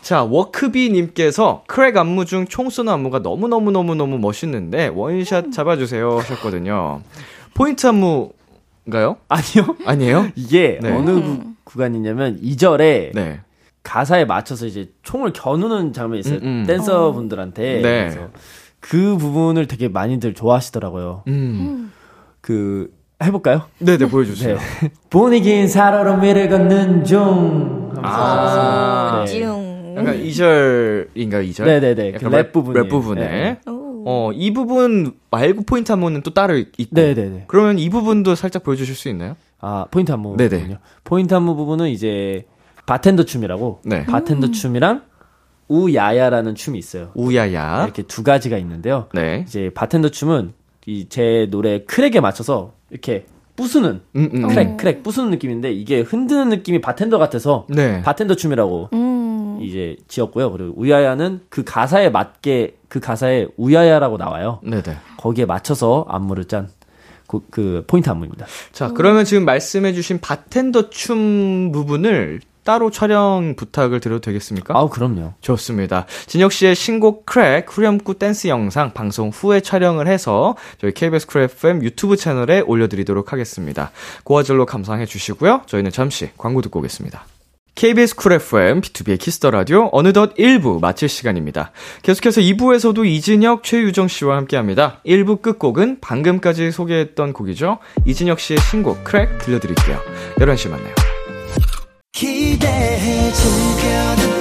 B: 자, 워크비 님께서 Crack 안무 중 총 쏘는 안무가 너무 너무 너무 너무 멋있는데 원샷 잡아주세요 하셨거든요. 포인트 안무인가요?
C: 아니요.
B: 아니에요?
C: 이게
B: 네.
C: 어느 구, 구간이냐면 2절에
B: 네.
C: 가사에 맞춰서 이제 총을 겨누는 장면이 있어요.
B: 음, 음.
C: 댄서 분들한테.
B: 네.
C: 그래서 그 부분을 되게 많이들 좋아하시더라고요.
B: 음.
C: 그 해볼까요?
B: 네네, 보여주세요.
C: 네. 분위긴 살얼음 위를 걷는 중. 하면서
B: 아.
C: 네.
D: 찌웅.
B: 약간 2절인가요, 2절?
C: 네네네. 그 랩 부분이에요.
B: 랩 부분에.
C: 네.
D: 오.
B: 어, 이 부분 말고 포인트 안무는 또 따로 있고.
C: 네네네.
B: 그러면 이 부분도 살짝 보여주실 수 있나요?
C: 아 포인트 안무
B: 네네.
C: 부분요. 포인트 안무 부분은 이제 바텐더 춤이라고.
B: 네.
C: 바텐더 춤이랑 우야야라는 춤이 있어요.
B: 우야야.
C: 이렇게 두 가지가 있는데요.
B: 네.
C: 이제 바텐더 춤은 이 제 노래 Crack에 맞춰서 이렇게 부수는
B: 음, 음.
C: Crack Crack 부수는 느낌인데 이게 흔드는 느낌이 바텐더 같아서
B: 네.
C: 바텐더 춤이라고
D: 음.
C: 이제 지었고요. 그리고 우야야는 그 가사에 맞게 그 가사에 우야야라고 나와요.
B: 네네.
C: 거기에 맞춰서 안무를 짠 그, 그 포인트 안무입니다.
B: 자, 그러면 지금 말씀해주신 바텐더 춤 부분을 따로 촬영 부탁을 드려도 되겠습니까?
C: 아우 그럼요.
B: 좋습니다. 진혁 씨의 신곡 Crack 후렴구 댄스 영상 방송 후에 촬영을 해서 저희 KBS Cool FM 유튜브 채널에 올려드리도록 하겠습니다. 고화질로 감상해 주시고요. 저희는 잠시 광고 듣고 오겠습니다. KBS Cool FM, BTOB의 Kiss the Radio, 어느덧 1부 마칠 시간입니다. 계속해서 2부에서도 이진혁, 최유정 씨와 함께 합니다. 1부 끝곡은 방금까지 소개했던 곡이죠. 이진혁 씨의 신곡 Crack 들려드릴게요. 11시에 만나요.
A: 기대해 즐겨듣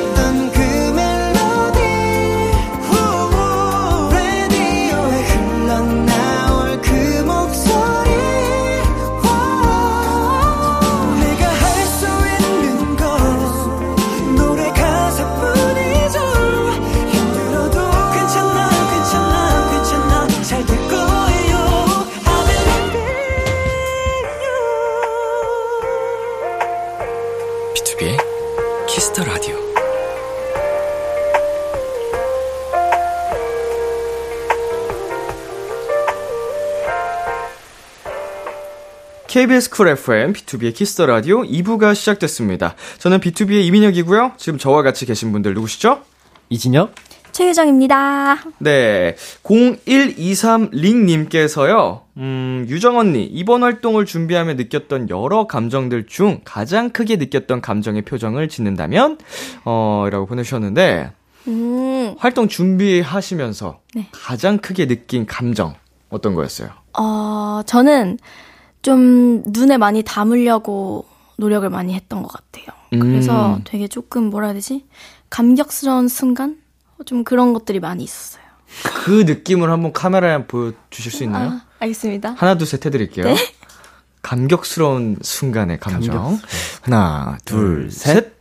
B: KBS Cool FM, B2B의 키스터 라디오 2부가 시작됐습니다. 저는 BTOB의 이민혁이고요. 지금 저와 같이 계신 분들 누구시죠?
C: 이진혁
D: 최유정입니다.
B: 네. 0123링님께서요, 음, 유정 언니, 이번 활동을 준비하며 느꼈던 여러 감정들 중 가장 크게 느꼈던 감정의 표정을 짓는다면, 어, 라고 보내주셨는데,
D: 음,
B: 활동 준비하시면서
D: 네.
B: 가장 크게 느낀 감정, 어떤 거였어요?
D: 어, 저는 좀 눈에 많이 담으려고 노력을 많이 했던 것 같아요. 그래서
B: 음.
D: 되게 조금 뭐라 해야 되지? 감격스러운 순간? 좀 그런 것들이 많이 있었어요.
B: 그 느낌을 한번 카메라에 한번 보여주실 수 있나요?
D: 아, 알겠습니다.
B: 하나, 둘, 셋 해드릴게요. 감격스러운 순간의 감정. 하나, 둘, 셋.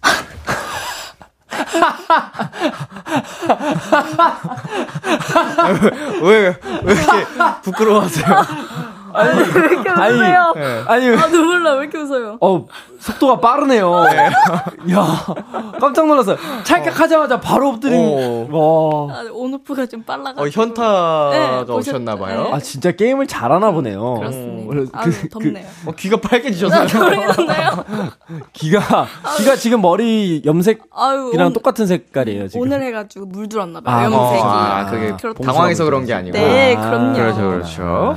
B: 왜, 왜 이렇게 부끄러워하세요?
C: 아니 아니
B: 네.
C: 아니
D: 아, 눈물 나. 왜 이렇게 웃어요?
C: 어 속도가 빠르네요. 야 깜짝 놀랐어요. 찰칵하자마자 바로 엎드린. 와.
D: 아, 온오프가 좀 빨라가지고.
B: 어, 현타가
D: 네,
B: 오셨나봐요.
D: 네.
C: 아 진짜 게임을 잘하나 보네요.
D: 그렇습니다.
C: 그래서
D: 아유,
C: 그-
D: 덥네요.
B: 어, 귀가 빨개지셨어요.
D: 모르겠나요?
C: 귀가 귀가 지금 머리 염색이랑 똑같은 색깔이에요 지금.
D: 오늘 해가지고 물 들었나 봐요.
C: 아,
D: 염색이.
B: 아, 그게
D: 그렇다.
B: 당황해서 그런 게 아니고.
D: 네,
C: 아,
D: 그럼요.
B: 그렇죠, 그렇죠.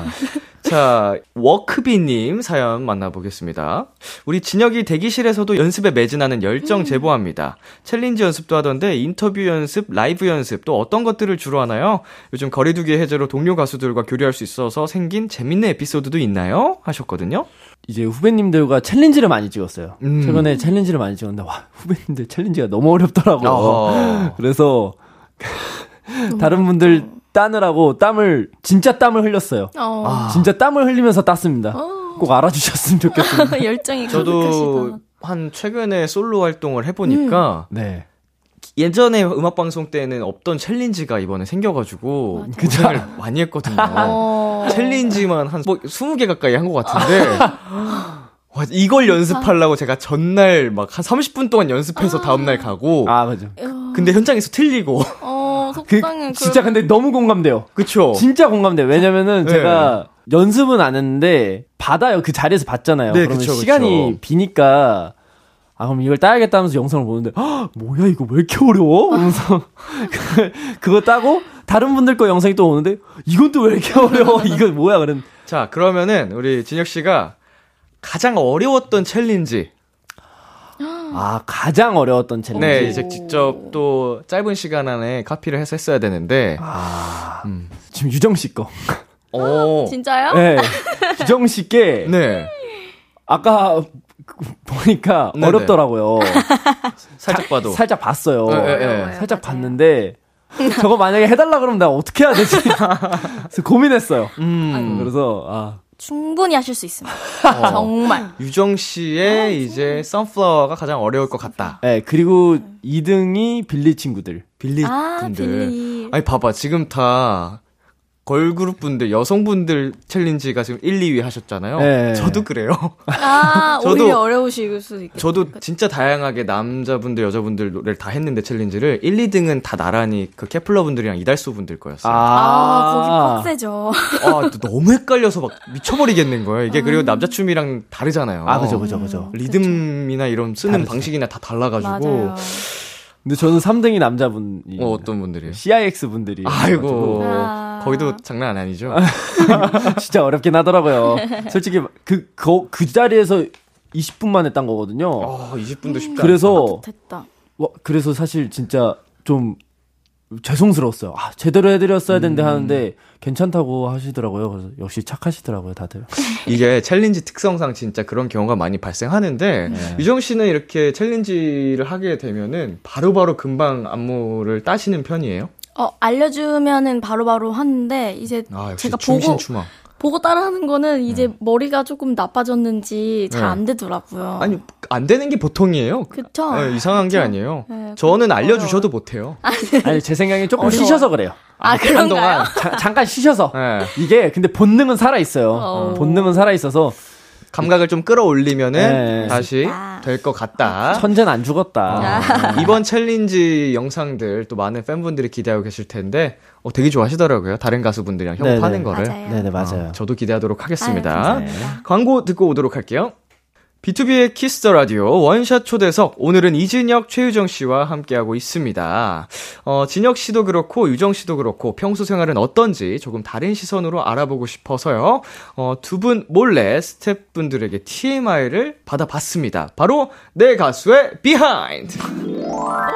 B: 자, 워크비님 사연 만나보겠습니다. 우리 진혁이 대기실에서도 연습에 매진하는 열정 제보합니다. challenge 연습도 하던데 인터뷰 연습, 라이브 연습 또 어떤 것들을 주로 하나요? 요즘 거리두기 해제로 동료 가수들과 교류할 수 있어서 생긴 재밌는 에피소드도 있나요? 하셨거든요.
C: 이제 후배님들과 challenge를 많이 찍었어요.
B: 음.
C: 최근에 challenge를 많이 찍었는데 와 후배님들 챌린지가 너무 어렵더라고요.
B: 어.
C: 그래서 다른 분들 따느라고 땀을 진짜 땀을 흘렸어요.
D: 어.
C: 진짜 땀을 흘리면서 땄습니다. 꼭 알아주셨으면 좋겠습니다.
D: 열정이
B: 저도
D: 가득하시다.
B: 한 최근에 솔로 활동을 해보니까
C: 네.
B: 예전에 음악 방송 때는 없던 챌린지가 이번에 생겨가지고. 고생을 많이 했거든요.
D: 어.
B: 챌린지만 한 뭐 20개 가까이 한 것 같은데 와, 이걸 연습하려고 제가 전날 막 한 30분 동안 연습해서 다음날 가고
C: 아 맞아.
B: 근데 현장에서 틀리고
D: 어,
C: 그
D: 속상해.
C: 진짜 근데 너무 공감돼요.
B: 그쵸
C: 진짜 공감돼요. 왜냐면은
B: 네.
C: 제가 연습은 안 했는데 받아요. 그 자리에서 받잖아요.
B: 네,
C: 그러면
B: 그쵸, 그쵸.
C: 시간이 비니까 아 그럼 이걸 따야겠다 하면서 영상을 보는데 헉, 뭐야 이거 왜 이렇게 어려워? 하면서 그거 따고 다른 분들 거 영상이 또 오는데 이건 또 왜 이렇게 어려워? 이거 뭐야? 그런
B: 자 그러면은 우리 진혁 씨가 가장 어려웠던 챌린지
C: 아 가장 어려웠던 챌린지.
B: 네 이제 직접 또 짧은 시간 안에 카피를 해서 했어야 되는데
C: 아
B: 음.
C: 지금 유정 씨 거.
B: 어,
D: 진짜요?
C: 네. 유정 씨께
B: 네
C: 아까 보니까
B: 네네.
C: 어렵더라고요.
B: 살짝 봐도
C: 살짝 봤어요.
B: 네, 네, 네.
C: 살짝. 봤는데 저거 만약에 해달라 그러면 나 어떻게 해야 되지? 그래서 고민했어요.
B: 음.
C: 그래서 아
D: 충분히 하실 수 있습니다.
B: 어.
D: 정말.
B: 유정 씨의 이제 선플라워가 가장 어려울 것 같다.
C: 네, 그리고 2등이 빌리 친구들.
B: 빌리
D: 아,
B: 분들.
D: 빌리.
B: 아니 봐봐 지금 다 걸그룹 분들 여성분들 챌린지가 지금 1, 2위 하셨잖아요.
C: 네.
B: 저도 그래요.
D: 아,
B: 저도-
D: 오히려 어려우실 수도 있겠다.
B: 저도 진짜 다양하게 남자분들 여자분들 노래를 다 했는데 챌린지를 1, 2등은 다 나란히 그 케플러 분들이랑 이달수 분들 거였어요.
D: 아, 거기 빡세죠.
B: 아, 또 너무 헷갈려서 막 미쳐버리겠는 거예요. 이게 그리고 남자 춤이랑 다르잖아요.
C: 아, 그죠, 그죠, 그죠.
B: 리듬이나 이런 쓰는
C: 다르죠.
B: 방식이나 다 달라가지고.
D: 맞아요.
C: 근데 저는 3등이 남자분이.
B: 어, 어떤 분들이요?
C: CIX 분들이.
B: 아이고.
D: 아.
B: 거기도 장난 아니죠?
C: 진짜 어렵긴 하더라고요. 솔직히 그, 그, 그 자리에서 20분 만에 딴 거거든요.
B: 어, 20분도 쉽지.
C: 그래서,
D: 됐다.
C: 와, 그래서 사실 진짜 좀 죄송스러웠어요. 아, 제대로 해드렸어야 되는데
B: 음.
C: 하는데 괜찮다고 하시더라고요. 그래서 역시 착하시더라고요, 다들.
B: 이게 챌린지 특성상 진짜 그런 경우가 많이 발생하는데
C: 네.
B: 유정 씨는 이렇게 챌린지를 하게 되면은 바로바로 금방 안무를 따시는 편이에요?
D: 어, 알려주면은 바로 바로 하는데, 이제
B: 아,
D: 제가
B: 춤신
D: 보고,
B: 추마.
D: 보고 따라하는 거는 이제 머리가 조금 나빠졌는지 잘
B: 네.
D: 안 되더라고요.
B: 아니 안 되는 게 보통이에요.
D: 그쵸?
B: 네, 이상한 게
D: 그쵸?
B: 아니에요.
D: 네,
B: 저는 알려주셔도 못해요.
C: 아니, 제 생각에 조금
D: 어려워요.
C: 쉬셔서 그래요.
D: 아, 그런가요?
B: 한동안
C: 자- 잠깐 쉬셔서.
B: 네,
C: 이게 근데 본능은 살아 있어요.
D: 어.
C: 본능은 살아 있어서
B: 감각을 좀 끌어올리면은
C: 네.
B: 다시
D: 아.
B: 될것 같다.
C: 천재는 안 죽었다.
B: 어, 이번 챌린지 영상들 또 많은 팬분들이 기대하고 계실 텐데 어, 되게 좋아하시더라고요. 다른 가수분들이랑. 협업하는 거를.
D: 맞아요.
C: 네네, 맞아요.
B: 어, 저도 기대하도록 하겠습니다.
D: 아유.
B: 광고 듣고 오도록 할게요. BTOB의 Kiss the Radio 원샷 초대석 오늘은 이진혁, 최유정 씨와 함께하고 있습니다. 어, 진혁 씨도 그렇고 유정 씨도 그렇고 평소 생활은 어떤지 조금 다른 시선으로 알아보고 싶어서요. 어, 두 분 몰래 스태프분들에게 TMI를 받아봤습니다. 바로 내 가수의 behind. 와!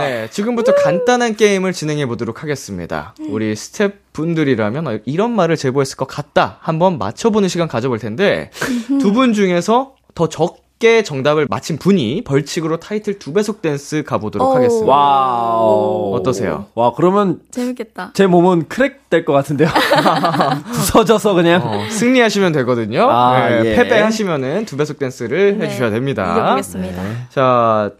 B: 네, 지금부터 간단한 게임을 진행해 보도록 하겠습니다. 우리 스태프분들이라면 어, 이런 말을 제보했을 것 같다. 한번 맞춰보는 시간 가져볼 텐데, 두 분 중에서 더 적게 정답을 맞힌 분이 벌칙으로 타이틀 두 배속 댄스 가보도록
D: 오.
B: 하겠습니다.
C: 와우.
B: 어떠세요?
C: 와, 그러면
D: 재밌겠다.
C: 제 몸은 crack 될 것 같은데요. 부서져서 그냥.
B: 어, 승리하시면 되거든요.
C: 아,
B: 네,
C: 예.
B: 패배하시면 두 배속 댄스를
D: 네,
B: 해주셔야 됩니다.
D: 이겨보겠습니다.
B: 자,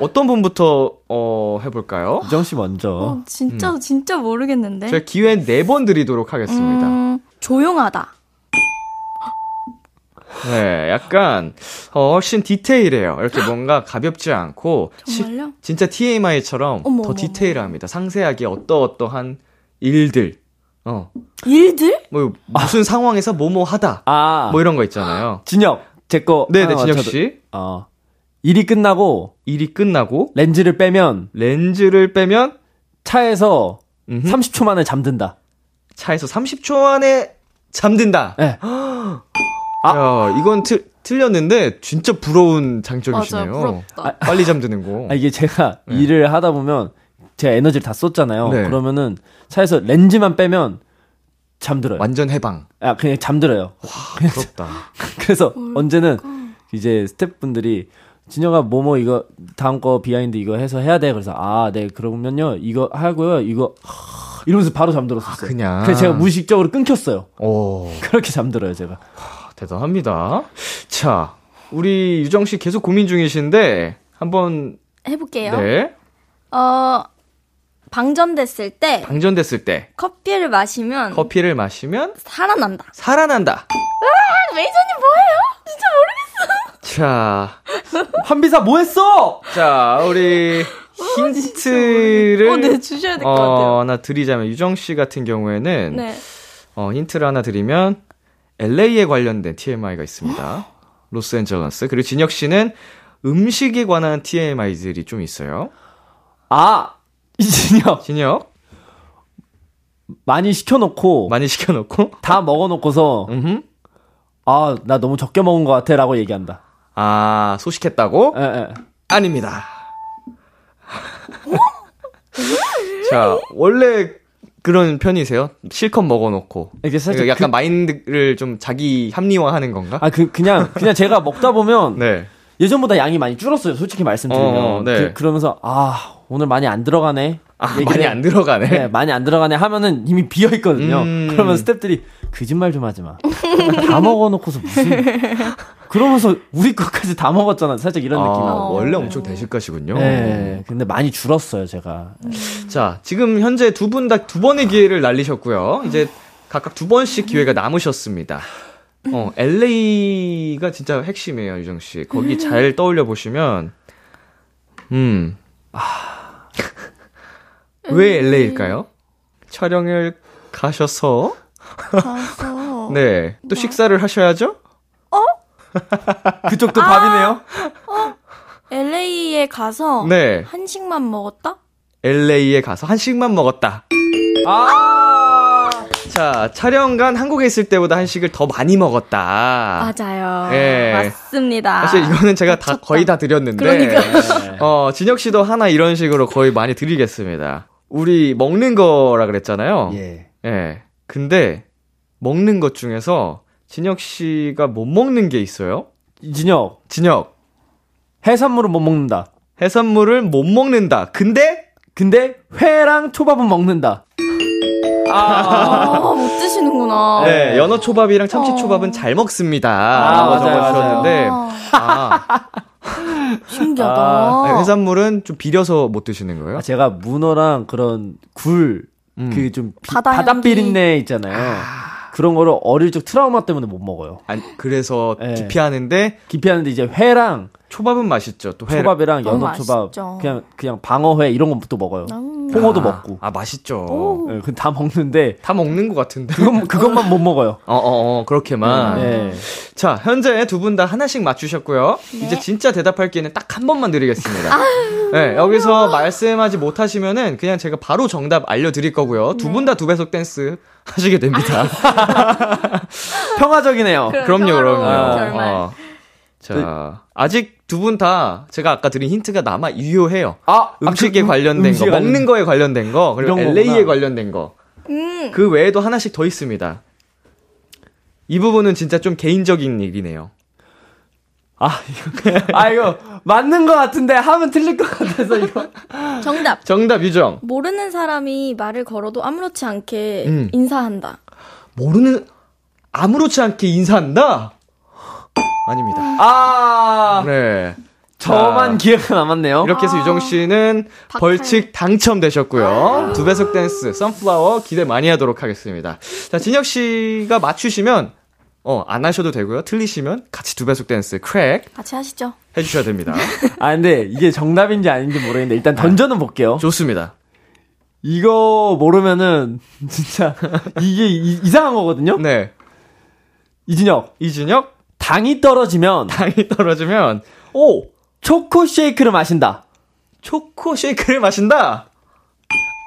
B: 어떤 분부터 어, 해볼까요?
C: 유정 씨 먼저.
D: 어, 진짜, 진짜 모르겠는데.
B: 제가 기회 네 번 드리도록 하겠습니다.
D: 음, 조용하다.
B: 네, 약간 어, 훨씬 디테일해요. 이렇게 뭔가 가볍지 않고 시-
D: 정말요?
B: 진짜 TMI처럼
D: 어머,
B: 더 디테일합니다. 상세하게 어떠어떠한 일들, 어,
D: 일들?
B: 뭐 무슨 상황에서 뭐뭐 하다,
C: 아,
B: 뭐 이런 거 있잖아요.
C: 진혁. 제 거.
B: 네, 네, 진혁 씨.
C: 어. 일이 끝나고
B: 일이 끝나고
C: 렌즈를 빼면
B: 렌즈를 빼면
C: 차에서
B: 음흠.
C: 30초 만에 잠든다.
B: 차에서 30초 안에 잠든다.
C: 네.
B: 야, 이건 틀, 틀렸는데 진짜 부러운 장점이시네요.
D: 맞아, 부럽다.
B: 빨리 잠드는 거.
C: 아, 이게 제가 일을 하다 보면 제가 에너지를 다 썼잖아요.
B: 네.
C: 그러면은 차에서 렌즈만 빼면 잠들어요.
B: 완전 해방.
C: 아, 그냥 잠들어요.
B: 부럽다.
C: 그래서 언제는 이제 스태프분들이 진혁아 뭐뭐 이거 다음 거 behind 이거 해서 해야 돼. 그래서 아, 네. 그러면요. 이거 하고요. 이거 하, 이러면서 바로 잠들었었어요.
B: 그냥.
C: 그래서 제가 무의식적으로 끊겼어요.
B: 오,
C: 그렇게 잠들어요, 제가.
B: 대단합니다. 자, 우리 유정 씨 계속 고민 중이신데 한번
D: 해볼게요.
B: 네.
D: 어, 방전됐을 때
B: 방전됐을 때
D: 커피를 마시면
B: 커피를 마시면
D: 살아난다.
B: 살아난다.
D: 메이저님 뭐예요? 진짜 모르겠어.
B: 자,
C: 한비사 뭐 했어?
B: 자, 우리 힌트를
D: 어, 네, 주셔야 될것 같아요.
B: 어, 하나 드리자면 유정 씨 같은 경우에는
D: 네.
B: 어, 힌트를 하나 드리면 LA에 관련된 TMI가 있습니다. 로스앤젤레스. 그리고 진혁 씨는 음식에 관한 TMI들이 좀 있어요.
C: 아, 이진영.
B: 진혁
C: 많이 시켜놓고
B: 많이 시켜놓고
C: 다 먹어놓고서. 아, 나 너무 적게 먹은 것 같아 라고 얘기한다.
B: 아 소식했다고?
C: 예, 예.
B: 아닙니다. 자 원래 그런 편이세요? 실컷 먹어놓고
C: 이게 살짝
B: 그러니까 약간
C: 그-
B: 마인드를 좀 자기 합리화하는 건가?
C: 아, 그, 그냥, 그냥 제가 먹다 보면
B: 네.
C: 예전보다 양이 많이 줄었어요. 솔직히 말씀드리면.
B: 어, 네.
C: 그, 러면서 아, 오늘 많이 안 들어가네.
B: 아 많이
C: 해.
B: 안 들어가네.
C: 네, 많이 안 들어가네 하면은 이미 비어 있거든요.
B: 음.
C: 그러면 스탭들이 거짓말 좀 하지 마. 다 먹어놓고서 무슨 그러면서 우리 것까지 다 먹었잖아. 살짝 이런
B: 아,
C: 느낌.
B: 원래 엄청 대식가시군요.
C: 네, 근데 많이 줄었어요 제가.
B: 자, 지금 현재 두 분 다 두 번의 기회를 날리셨고요. 이제 각각 두 번씩 기회가 남으셨습니다. 어, LA가 진짜 핵심이에요, 유정 씨. 거기 잘 떠올려 보시면, 음, 아, 왜 LA일까요? 촬영을 가셔서,
D: 가서
B: 네, 또 식사를 하셔야죠?
C: 그쪽도 밥이네요.
D: LA에 가서
B: 네,
D: 한식만 먹었다?
B: LA에 가서 한식만 먹었다.
C: 아,
B: 자, 촬영 간 한국에 있을 때보다 한식을 더 많이 먹었다.
D: 맞아요.
B: 예.
D: 맞습니다.
B: 사실 이거는 제가 다 거의 다 드렸는데.
D: 그러니까.
C: 네.
B: 어, 진혁 씨도 하나 이런 식으로 거의 많이 드리겠습니다. 우리 먹는 거라 그랬잖아요.
C: 예.
B: 예. 근데 먹는 것 중에서 진혁 씨가 못 먹는 게 있어요.
C: 이진혁
B: 진혁
C: 해산물은 못 먹는다.
B: 해산물을 못 먹는다. 근데
C: 근데 회랑 초밥은 먹는다.
D: 아, 못 드시는구나.
B: 네, 연어 초밥이랑 참치
D: 어.
B: 초밥은 잘 먹습니다.
C: 아,
B: 라고
C: 맞아요,
B: 적어주셨는데 아,
D: 신기하다.
C: 아,
B: 네, 해산물은 좀 비려서 못 드시는 거예요?
C: 아, 제가 문어랑 그런 굴,
B: 음.
C: 그좀
D: 바다
C: 바다
D: 향기.
C: 비린내 있잖아요. 그런 거를 어릴 적 트라우마 때문에 못 먹어요.
B: 아니, 그래서
C: 네.
B: 기피하는데
C: 기피하는데 이제 회랑
B: 초밥은 맛있죠. 또 회.
C: 초밥이랑 연어 초밥. 그냥 그냥 방어회 이런 것도 먹어요.
D: 음.
C: 홍어도
B: 아,
C: 먹고.
B: 아, 맛있죠.
D: 오.
C: 네, 그다 먹는데
B: 다 먹는 것 같은데.
C: 그것 그것만 못 먹어요.
B: 어, 어, 어, 그렇게만.
C: 네.
B: 자, 현재 두 분 다 하나씩 맞추셨고요. 이제 진짜 대답할 기회는 딱 한 번만 드리겠습니다. 네, 여기서 말씀하지 못하시면은 그냥 제가 바로 정답 알려드릴 거고요. 두 분 다 두 배속 댄스 하시게 됩니다.
C: 평화적이네요.
B: 그럼 요, 그럼요.
C: 아,
D: 결말.
B: 어. 자, 아직 두 분 다 제가 아까 드린 힌트가 남아 유효해요.
C: 아,
B: 음식에
C: 아, 그,
B: 관련된
C: 음식에
B: 거,
C: 관련-
B: 먹는 거에 관련된 거, 그리고 LA에
C: 거구나.
B: 관련된 거.
D: 음.
B: 그 외에도 하나씩 더 있습니다. 이 부분은 진짜 좀 개인적인 일이네요.
C: 아 이거 아 이거 맞는 것 같은데 하면 틀릴 것 같아서 이거.
D: 정답.
B: 정답 유정.
D: 모르는 사람이 말을 걸어도 아무렇지 않게
B: 음.
D: 인사한다.
B: 모르는 아무렇지 않게 인사한다. 아닙니다.
C: 아
B: 네.
C: 저만
B: 자,
C: 기회가 남았네요.
B: 이렇게 해서 유정 씨는
D: 박하연.
B: 벌칙 당첨되셨고요. 두 배속 댄스 선플라워 기대 많이 하도록 하겠습니다. 자, 진혁 씨가 맞추시면 어, 안 하셔도 되고요. 틀리시면 같이 두 배속 댄스 크랙
D: 같이 하시죠.
B: 해 주셔야 됩니다.
C: 아 근데 이게 정답인지 아닌지 모르겠는데 일단 던져는 볼게요.
B: 좋습니다.
C: 이거 모르면은 진짜 이게 이, 이상한 거거든요.
B: 네.
C: 이진혁
B: 이진혁
C: 당이 떨어지면
B: 당이 떨어지면
C: 오 초코 쉐이크를 마신다.
B: 초코 쉐이크를 마신다.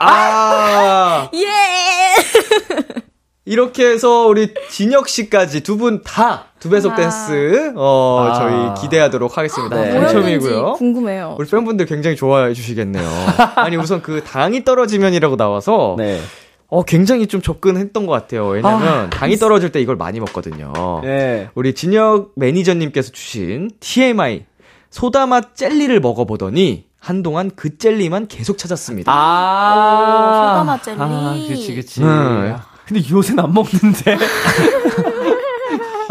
B: 아,
D: 예!
B: 이렇게 해서 우리 진혁 씨까지 두 분 다 두 배속
D: 아.
B: 댄스 어
G: 아.
B: 저희 기대하도록 하겠습니다.
G: 네.
B: 당첨이고요.
D: 뭐였는지 궁금해요.
B: 우리 팬분들 굉장히 좋아해 주시겠네요. 아니 우선 그 당이 떨어지면이라고 나와서
G: 네.
B: 어 굉장히 좀 접근했던 것 같아요. 왜냐면 당이 떨어질 때 이걸 많이 먹거든요.
G: 네.
B: 우리 진혁 매니저님께서 주신 TMI 소다맛 젤리를 먹어보더니 한동안 그 젤리만 계속 찾았습니다.
G: 아.
D: 소다맛 젤리.
G: 아, 그치, 그치.
B: 음.
G: 근데 요새는 안 먹는데.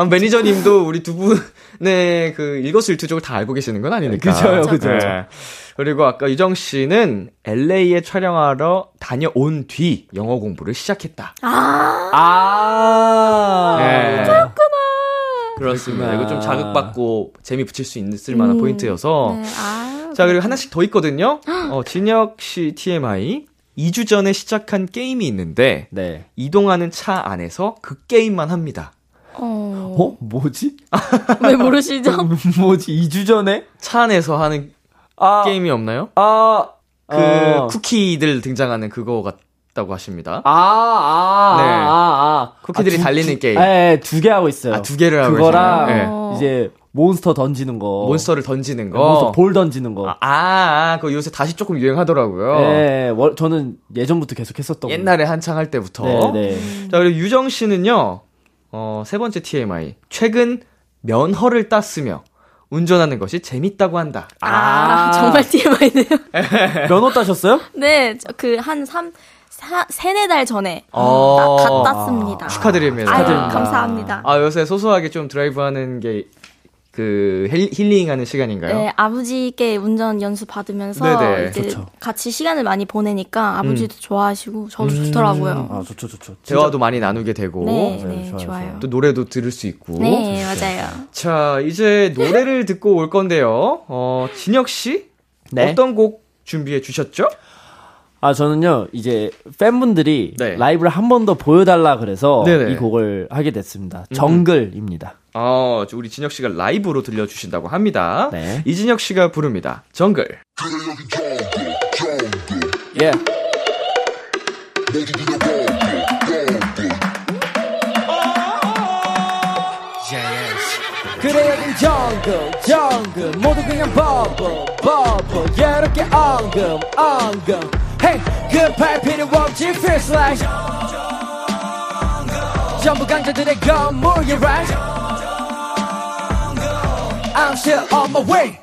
B: 아, 매니저님도 우리 두 분의 그 일거수일투족을 다 알고 계시는 건 아니니까.
G: 그죠요, 그죠.
B: 네. 그리고 아까 유정 씨는 LA에 촬영하러 다녀온 뒤 영어 공부를 시작했다.
D: 아,
G: 아.
B: 네. 그렇습니다. 이거 좀 자극받고 재미 붙일 수 있을 만한
D: 음.
B: 포인트여서.
D: 네, 아.
B: 자, 그리고 하나씩 더 있거든요. 어, 진혁 씨 TMI. 2주 전에 시작한 게임이 있는데,
G: 네.
B: 이동하는 차 안에서 그 게임만 합니다.
D: 어.
G: 어? 뭐지?
D: 왜 모르시죠?
G: 뭐지? 2주 전에?
B: 차 안에서 하는
G: 아.
B: 게임이 없나요?
G: 아.
B: 그
G: 어.
B: 쿠키들 등장하는 그거 같다고 하십니다.
G: 아, 아,
B: 네.
G: 아, 아, 아.
B: 쿠키들이
G: 아, 두-
B: 달리는
G: 두-
B: 게임.
G: 네, 두개 하고 있어요.
B: 아, 두 개를 하고
G: 그거랑?
D: 네.
G: 이제 몬스터 던지는 거.
B: 몬스터를 던지는 거.
G: 몬스터 볼 던지는 거.
B: 아, 아, 아, 그거 요새 다시 조금 유행하더라고요.
G: 네, 월- 저는 예전부터 계속 했었던
B: 옛날에 한창 할 때부터.
G: 거. 네, 네.
B: 자, 그리고 유정 씨는요, 어, 세 번째 TMI. 최근 면허를 땄으며 운전하는 것이 재밌다고 한다.
D: 아, 정말 TMI네요.
G: 면허 따셨어요?
D: 네, 그한 3, 사, 세네 달 전에
B: 어.
D: 다 갔다
B: 축하드립니다.
D: 아유,
G: 축하드립니다.
D: 감사합니다.
B: 아, 요새 소소하게 좀 드라이브 하는 게, 그, 힐- 힐링하는 시간인가요?
D: 네, 아버지께 운전 연수 받으면서
B: 네네.
D: 이제
G: 좋죠.
D: 같이 시간을 많이 보내니까 아버지도 좋아하시고 저도 좋더라고요.
G: 아, 좋죠, 좋죠.
B: 대화도 많이 나누게 되고,
D: 네,
G: 네,
D: 네,
G: 좋아요,
D: 좋아요.
B: 또 노래도 들을 수 있고.
D: 네, 맞아요.
B: 자, 이제 노래를 듣고 올 건데요. 어, 진혁 씨?
G: 네.
B: 어떤 곡 준비해 주셨죠?
G: 아, 저는요, 이제 팬분들이
B: 네.
G: 라이브를 한 번 더 보여달라 그래서
B: 네네.
G: 이 곡을 하게 됐습니다. 정글입니다.
B: 어, 저 우리 진혁 씨가 라이브로 들려주신다고 합니다.
G: 네.
B: 이진혁 씨가 부릅니다. 정글.
G: 예. 그래 여긴 정글 정글 모두 그냥 버블 버블 예롭게 엉금 엉금 Hey 급할 필요 없지 feels like 전부 강자들의 건물 you're right. I'm still on my way.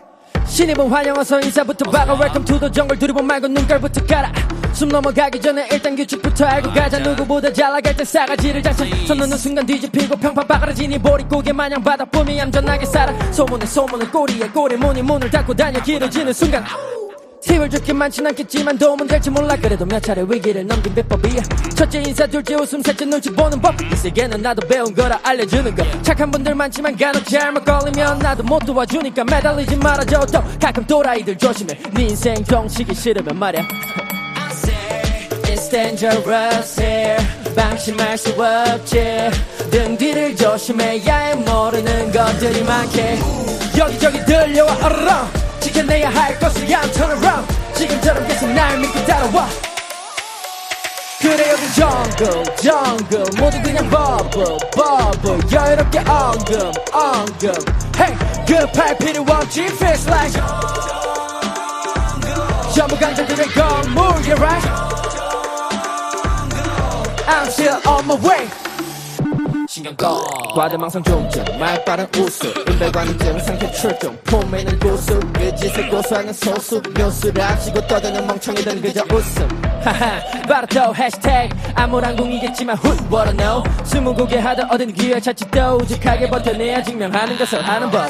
G: 신입은 환영어서 인사부터 박아 Welcome to the jungle. 두리번 말고 눈깔부터 깔아 숨 넘어가기 전에 일단 규칙부터 알고 가자. 누구보다 잘 나갈 때 싸가지를 잘쳐 손 넣는 순간 뒤집히고 평판 바가라지니 보릿고개 마냥 바다보미 얌전하게 살아. 소문에 소문을 꼬리에 꼬리 문이 문을 닫고 다녀 길어지는 순간 팁을 줄게 많진 않겠지만 도움은 될지 몰라. 그래도 몇 차례 위기를 넘긴 비법이야 첫째 인사 둘째 웃음 셋째 눈치 보는 법. 이 세계는 나도 배운 거라 알려주는 거. 착한 분들 많지만 간혹 잘못 걸리면 나도 못 도와주니까 매달리지 말아줘. 또 가끔 또라이들 조심해. 네 인생 정치기 싫으면 말야. It's dangerous here. 방심할 수 없지. 등 뒤를 조심해야 해. 모르는 것들이 많게. 여기저기 들려와. 어르렁 지켜내야 할 I'm turn around 지금처럼 계속 날 믿고 따라와. 그래 여긴 정글 정글 모두 그냥 버블 버블 여유롭게 엉금 엉금. Hey 급할 필요 없지 feels like 전부 강자들의 건물 you're right? I'm still on my way 신경 꺼 과대망상 종점 말빠른 웃음 인별관증 상태 출동 폼에는 고수. 그 짓을 고수하는 소수. 묘수를 아시고 떠드는 멍청이들은 그저 웃음. 하하 바로 또 해시태그. 아무런 공이겠지만 who wanna know 스무고개 하다 얻은 기회 찾지 또 우직하게 버텨내야 증명하는 것을 하는 법.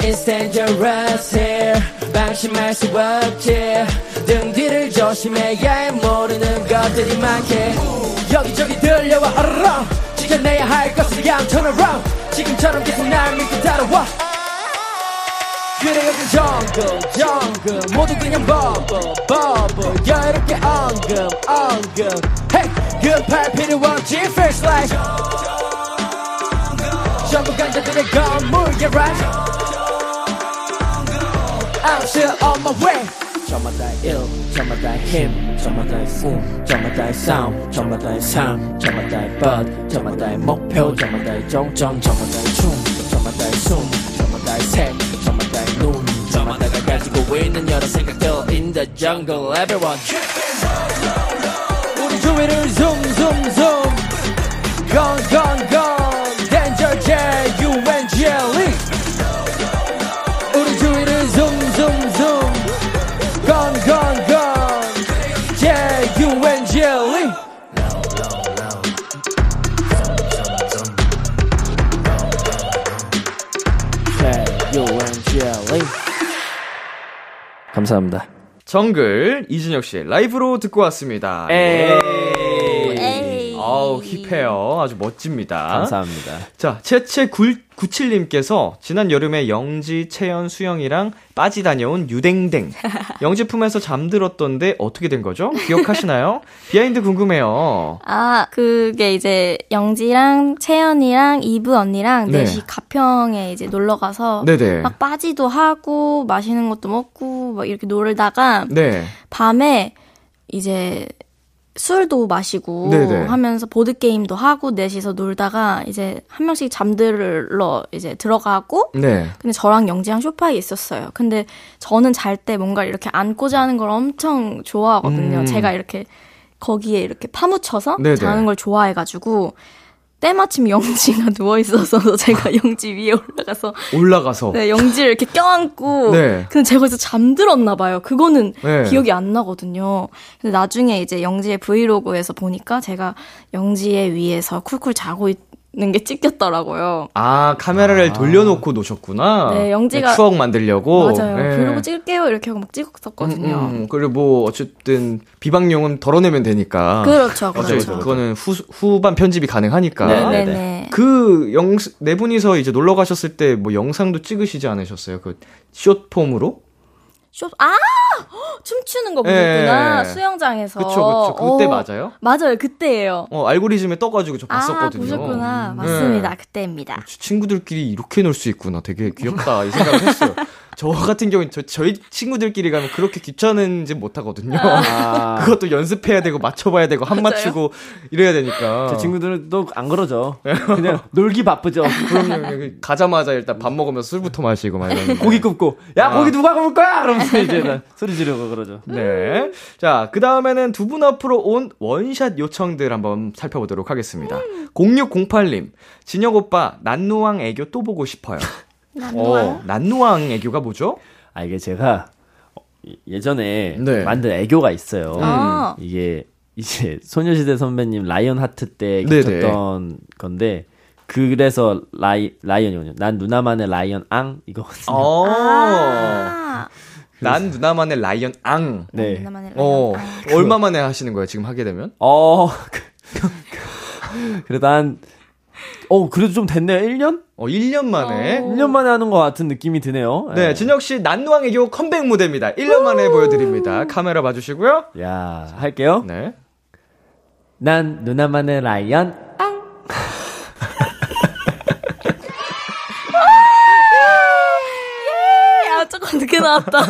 G: It's dangerous here 방심할 수 없지. 등 뒤를 조심해야 해. 모르는 것들이 많게. 여기저기 들려와 어르 렁 지켜내야 할 것을 I'm turn around 지금처럼 계속 날 믿고 따라와. 그래 여긴 정글 정글. 모두 그냥 버블 버블. 여유롭게 엉금 엉금. Hey 급할 필요 없지 feels like 전부 강자들의 건물 yeah right I'm still on my way
C: 저마다의 일 저마다의 힘 저마다의 꿈 저마다의 싸움 저마다의 삶 저마다의 벗 저마다의 목표 저마다의 정점 저마다의 춤 저마다의 숨 저마다의 색 저마다의 눈 저마다가 가지고 있는 여러 생각들 in the jungle everyone 우리 주위를 zoom zoom zoom Gone gone gone 감사합니다.
B: 정글 이준혁 씨 라이브로 듣고 왔습니다.
C: 에이.
D: 에이.
B: 아우 힙해요. 아주 멋집니다.
C: 감사합니다.
B: 자, 채채 97님께서 지난 여름에 영지, 채연, 수영이랑 빠지 다녀온 유댕댕. 영지 품에서 잠들었던데 어떻게 된 거죠? 기억하시나요? behind 궁금해요.
D: 아, 그게 이제 영지랑 채연이랑 이브 언니랑
B: 네.
D: 넷이 가평에 이제 놀러 가서
B: 네네.
D: 막 빠지도 하고 맛있는 것도 먹고 막 이렇게 놀다가
B: 네.
D: 밤에 이제 술도 마시고
B: 네네.
D: 하면서 보드 게임도 하고 넷이서 놀다가 이제 한 명씩 잠들러 이제 들어가고
B: 네.
D: 근데 저랑 영지랑 소파에 있었어요. 근데 저는 잘 때 뭔가 이렇게 안고 자는 걸 엄청 좋아하거든요.
B: 음.
D: 제가 이렇게 거기에 이렇게 파묻혀서
B: 네네.
D: 자는 걸 좋아해 가지고 때마침 영지가 누워 있어서 제가 영지 위에 올라가서
B: 올라가서.
D: 네, 영지를 이렇게 껴안고
B: 네.
D: 근데 제가 거기서 잠들었나 봐요. 그거는
B: 네.
D: 기억이 안 나거든요. 근데 나중에 이제 영지의 브이로그에서 보니까 제가 영지의 위에서 쿨쿨 자고 있 는게 찍혔더라고요.
B: 아, 카메라를 돌려놓고 노셨구나.
D: 네, 영지가-
B: 추억 만들려고.
D: 맞아요.
B: 네.
D: 브이로그 찍을게요 이렇게 하고 막 찍었었거든요.
B: 음, 음. 그리고 뭐, 어쨌든, 비방용은 덜어내면 되니까.
D: 그렇죠,
B: 맞아요.
D: 그렇죠.
B: 그거는 후, 후반 편집이 가능하니까.
C: 네,
D: 네네.
B: 그 영, 네 분이서 이제 놀러 가셨을 때 뭐 영상도 찍으시지 않으셨어요? 그 숏폼으로?
D: 쇼, 아! 헉, 춤추는 거 보셨구나.
B: 예.
D: 수영장에서.
B: 그쵸, 그쵸. 그때
D: 어,
B: 맞아요?
D: 맞아요, 그때예요.
B: 어, 알고리즘에 떠가지고 저
D: 아,
B: 봤었거든요.
D: 보셨구나.
B: 음.
D: 맞습니다.
B: 네.
D: 그때입니다.
B: 친구들끼리 이렇게 놀 수 있구나. 되게 귀엽다. 이 생각을 했어요. 저 같은 경우는 저, 저희 친구들끼리 가면 그렇게 귀찮은지 못하거든요.
C: 아,
B: 그것도 연습해야 되고 맞춰봐야 되고 한 맞추고 이래야 되니까.
C: 제 친구들은 또 안 그러죠. 그냥 놀기 바쁘죠.
B: 그럼요. 가자마자 일단 밥 먹으면서 술부터 마시고 막 이러는
C: 고기 굽고 야
B: 아.
C: 고기 누가 구울 거야? 그러면서 이제 나 소리 지르고 그러죠.
B: 네. 자, 그 다음에는 두 분 앞으로 온 원샷 요청들 한번 살펴보도록 하겠습니다. 0608님, 진혁 오빠, 난누왕 애교 또 보고 싶어요. 어, 난누왕 애교가 뭐죠?
C: 아 이게 제가 어, 예전에
B: 네.
C: 만든 애교가 있어요.
D: 아.
C: 이게 이제 소녀시대 선배님 라이언 하트 때. 겹쳤던 건데 그래서 라이 lion이군요. 난 누나만의 lion 앙 이거거든요.
B: 어.
D: 아,
B: 난 누나만의 lion 앙.
C: 네.
D: 나만의
B: 어,
D: lion. 아.
B: 얼마 만에 하시는 거예요, 지금 하게 되면?
C: 어. 그래도 한 어, 그래도 좀 됐네요. 1년?
B: 어, 1년 만에.
C: 1년 만에 하는 것 같은 느낌이 드네요.
B: 네, 진혁 씨 난누왕 애교 컴백 무대입니다. 1년 만에 보여드립니다. 카메라 봐주시고요.
C: 야, 할게요.
B: 네.
C: 난 누나만의 라이언.
D: 야, 조금 늦게 나왔다.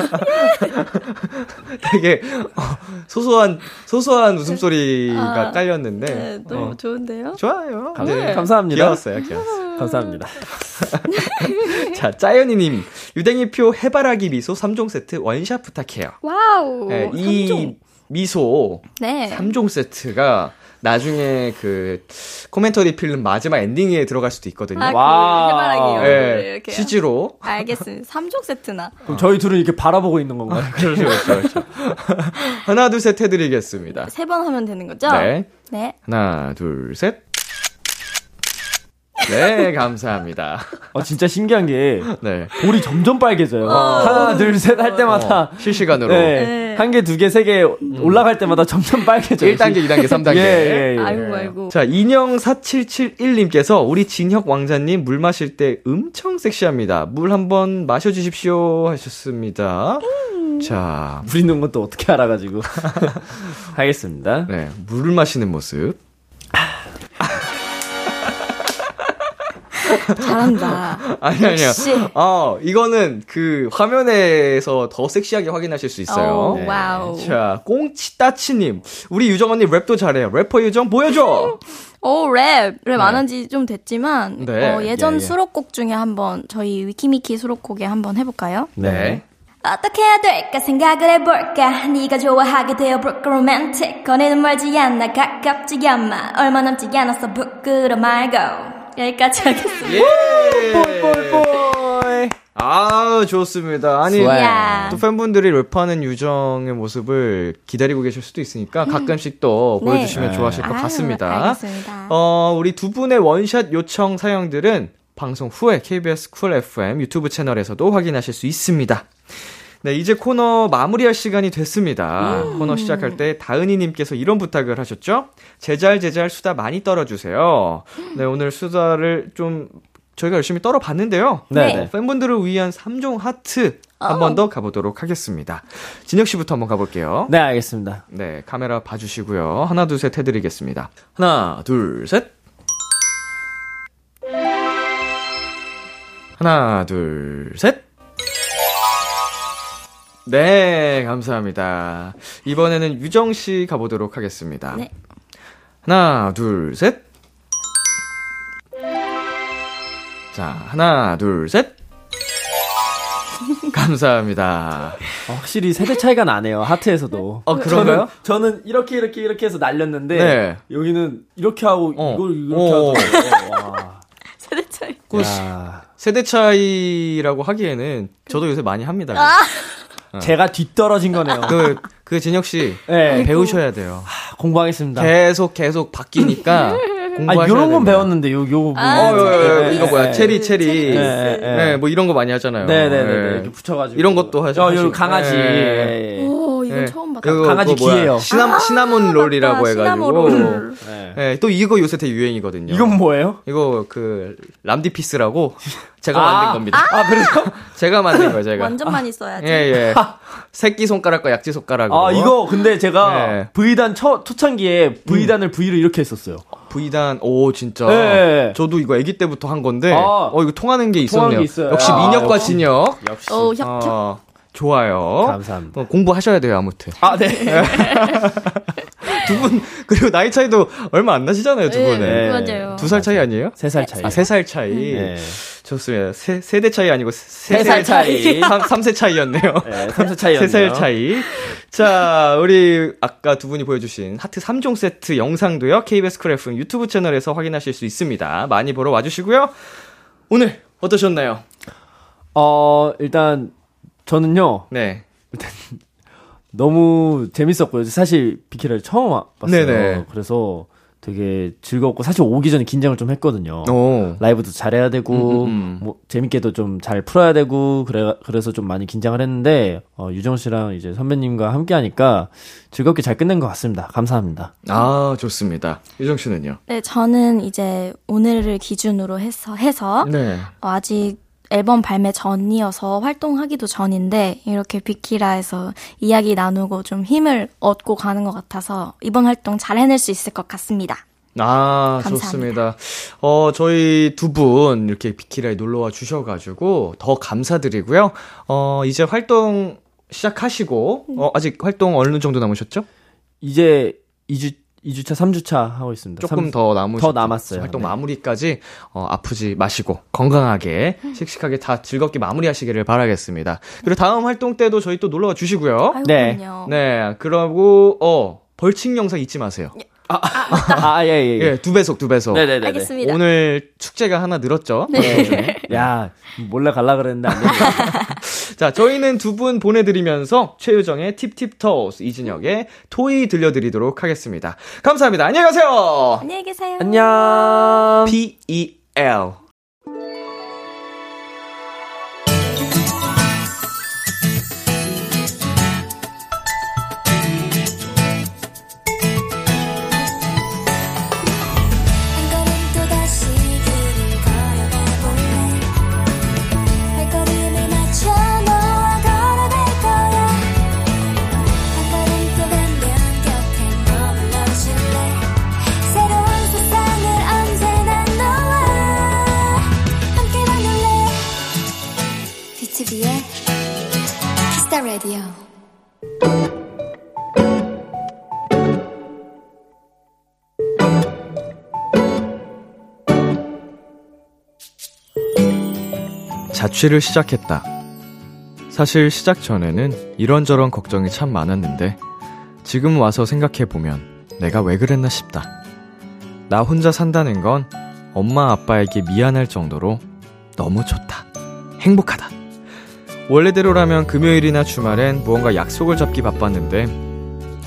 B: 되게 어, 소소한 소소한 웃음소리가
D: 아,
B: 깔렸는데
D: 네, 너무
B: 어,
D: 좋은데요?
B: 좋아요.
C: 감,
B: 네.
C: 감사합니다.
B: 귀여웠어요, 귀여웠어요.
C: 감사합니다.
B: 자, 짜연이님 유댕이표 해바라기 미소 3종 세트 원샷 부탁해요.
D: Wow.
B: 네, 이
D: 삼종.
B: 미소
D: 네.
B: 3종 세트가 나중에 그 commentary 필름 마지막 엔딩에 들어갈 수도 있거든요.
D: 아. 그 해바라기요.
B: 네,
D: 이렇게.
B: CG로.
D: 알겠습니다. 3종 세트나.
C: 그럼 저희 둘은 이렇게 바라보고 있는 건가요?
B: 그렇죠, 그렇죠, 그렇죠. 하나, 둘, 셋 해드리겠습니다.
D: 세 번 하면 되는 거죠?
B: 네.
D: 네.
B: 하나, 둘, 셋. 네, 감사합니다.
C: 어, 진짜 신기한 게
B: 네.
C: 볼이 점점 빨개져요. 하나, 둘, 셋 할 때마다
B: 어, 실시간으로.
C: 네.
D: 네.
C: 한 개, 두 개, 세 개 올라갈 때마다 점점 빨개져요.
B: 1단계, 2단계, 3단계.
C: 예, 예, 예.
D: 아이고, 아이고.
B: 자, 인형4771님께서 우리 진혁 왕자님 물 마실 때 엄청 섹시합니다. 물 한번 마셔주십시오 하셨습니다. 자,
C: 물 있는 것도 어떻게 알아가지고. 하겠습니다.
B: 네, 물을 마시는 모습.
D: 잘한다.
B: 아니 아니요. 어 이거는 그 화면에서 더 섹시하게 확인하실 수 있어요.
D: 오, wow.
B: 자 꽁치따치님 우리 유정 언니 랩도 잘해요. 래퍼 유정 보여줘.
D: 오, 랩. 랩 안 한지좀 됐지만,
B: 네.
D: 어, 예전
C: 예, 예.
D: 수록곡 중에 한번, 저희 위키미키 수록곡에 한번 해볼까요?
B: 네.
E: 어떻게 해야 될까 생각을 해볼까 네가 좋아하게 되어 broke romantic 거리는 멀지 않아 가깝지 않아 얼마 남지 않았어 부끄러 말고 여기까지 하겠습니다
B: 예.
C: 뽀뽀뽀.
B: 아 좋습니다. 아니.
D: 야.
B: 또 팬분들이 랩하는 유정의 모습을 기다리고 계실 수도 있으니까 가끔씩 또
D: 네.
B: 보여주시면 좋아하실 것
D: 아유,
B: 같습니다.
D: 알겠습니다.
B: 어, 우리 두 분의 원샷 요청 사연들은 방송 후에 KBS 쿨 FM 유튜브 채널에서도 확인하실 수 있습니다. 네, 이제 코너 마무리할 시간이 됐습니다. 코너 시작할 때 다은이님께서 이런 부탁을 하셨죠? 제잘 제잘 수다 많이 떨어주세요. 네, 오늘 수다를 좀 저희가 열심히 떨어봤는데요.
C: 네.
B: 어, 팬분들을 위한 3종 하트 한 번 더 가보도록 하겠습니다. 진혁 씨부터 한번 가볼게요.
C: 네, 알겠습니다.
B: 네, 카메라 봐주시고요. 하나, 둘, 셋 해드리겠습니다. 하나, 둘, 셋. 하나, 둘, 셋. 네, 감사합니다. 이번에는 유정 씨 가보도록 하겠습니다.
D: 네.
B: 하나, 둘, 셋. 자, 하나, 둘, 셋. 감사합니다.
C: 어, 확실히 세대 차이가 나네요. 하트에서도.
B: 어, 그런가요?
C: 저는, 저는 이렇게 이렇게 이렇게 해서 날렸는데
B: 네.
C: 여기는 이렇게 하고
B: 어.
C: 이걸 이렇게
B: 어.
C: 하더라고요. 와.
D: 세대 차이.
B: 그
C: 야.
B: 세대 차이라고 하기에는 저도 요새 많이 합니다.
C: 제가 뒤떨어진 거네요.
B: 그, 그 진혁 씨
C: 네.
B: 배우셔야 돼요.
C: 공부하겠습니다.
B: 계속 계속 바뀌니까
C: 아,
B: 공부하셔야
C: 요런 건
B: 됩니다.
C: 배웠는데, 요, 요, 부분.
D: 아,
B: 어, 어, 어, 어,
C: 네,
B: 이거 뭐야?
C: 네.
B: 체리, 체리.
C: 네,
B: 네,
C: 네.
B: 뭐 이런 거 많이 하잖아요.
C: 네네네.
B: 네.
C: 이렇게 붙여가지고.
B: 이런 것도 하죠.
C: 어, 요. 강아지.
B: 네.
C: 예, 예.
D: 이건
B: 네.
D: 처음 봤다.
B: 이거
C: 강아지? 귀예요.
B: 시나, 시나몬 롤이라고
D: 맞다,
B: 해가지고.
D: 시나몬 롤.
C: 네.
B: 네, 또 이거 요새 되게 유행이거든요.
C: 이건 뭐예요?
B: 이거 그 람디피스라고 제가
C: 아.
B: 만든 겁니다.
C: 아, 그래요?
B: 제가 만든 거예요, 제가.
D: 완전 많이 써야지.
B: 예, 예. 새끼 손가락과 약지 손가락으로.
C: 아, 이거 근데 제가
B: 네.
C: V단 초, 초창기에 V단을 V로 이렇게 했었어요.
B: V단, 오, 진짜.
C: 네.
B: 저도 이거 아기 때부터 한 건데,
C: 아.
B: 어, 이거 통하는 게
C: 통하는
B: 있었네요.
C: 게 있어요.
B: 역시
C: 아,
B: 민혁과. 진혁.
C: 역시.
D: 오, 협, 협.
B: 어, 좋아요.
C: 감사합니다.
B: 어, 공부하셔야 돼요, 아무튼.
C: 아, 네.
B: 두 분, 그리고 나이 차이도 얼마 안 나시잖아요, 두
D: 네,
B: 분은.
C: 네.
D: 맞아요.
B: 두 살 차이 아니에요?
C: 세 살 차이.
B: 아, 세 살 차이.
C: 네.
B: 좋습니다. 세, 세대 차이 아니고 세,
C: 세살 차이.
B: 삼, 삼세 차이였네요.
C: 네, 3세 차이였네요.
B: 세 살 차이. 자, 우리 아까 두 분이 보여주신 하트 3종 세트 영상도요, KBS 쿨 FM 유튜브 채널에서 확인하실 수 있습니다. 많이 보러 와주시고요. 오늘 어떠셨나요?
C: 어, 일단, 저는요,
B: 네.
C: 너무 재밌었고요. 사실 비키라를 처음 와- 봤어요.
B: 네네.
C: 그래서 되게 즐겁고, 사실 오기 전에 긴장을 좀 했거든요.
B: 오.
C: 라이브도 잘해야 되고,
B: 음, 음, 음.
C: 뭐, 재밌게도 좀 잘 풀어야 되고, 그래, 그래서 좀 많이 긴장을 했는데, 어, 유정 씨랑 이제 선배님과 함께 하니까 즐겁게 잘 끝낸 것 같습니다. 감사합니다.
B: 아, 좋습니다. 유정 씨는요?
D: 네, 저는 이제 오늘을 기준으로 해서, 해서
B: 네.
D: 어, 아직 앨범 발매 전이어서 활동하기도 전인데 이렇게 비키라에서 이야기 나누고 좀 힘을 얻고 가는 것 같아서 이번 활동 잘 해낼 수 있을 것 같습니다.
B: 아,
D: 감사합니다.
B: 좋습니다. 어, 저희 두 분 이렇게 비키라에 놀러 와 주셔가지고 더 감사드리고요. 어, 이제 활동 시작하시고, 어, 아직 활동 어느 정도 남으셨죠?
C: 이제 2주, 2주차, 3주차 하고 있습니다.
B: 조금
C: 삼-
B: 더 남으셨
C: 더 남았어요.
B: 활동
C: 네.
B: 마무리까지 어, 아프지 마시고 건강하게 씩씩하게 다 즐겁게 마무리하시기를 바라겠습니다. 그리고 다음 활동 때도 저희 또 놀러 와 주시고요.
C: 네.
D: 그럼요.
B: 네, 그러고 어 벌칙 영상 잊지 마세요.
C: 아, 예, 예. 예.
B: 예, 두 배속 두 배속.
C: 네네네.
D: 알겠습니다.
B: 오늘 축제가 하나 늘었죠.
D: 네.
C: 야, 몰래 갈라 그랬는데 안.
B: 자, 저희는 두 분 보내드리면서 최유정의 팁팁토스, 이진혁의 토이 들려드리도록 하겠습니다. 감사합니다. 안녕히 가세요!
D: 안녕히 계세요.
C: 안녕.
B: P-E-L.
E: 키스 더 라디오
B: 자취를 시작했다. 사실 시작 전에는 이런저런 걱정이 참 많았는데 지금 와서 생각해보면 내가 왜 그랬나 싶다. 나 혼자 산다는 건 엄마 아빠에게 미안할 정도로 너무 좋다. 행복하다. 원래대로라면 금요일이나 주말엔 무언가 약속을 잡기 바빴는데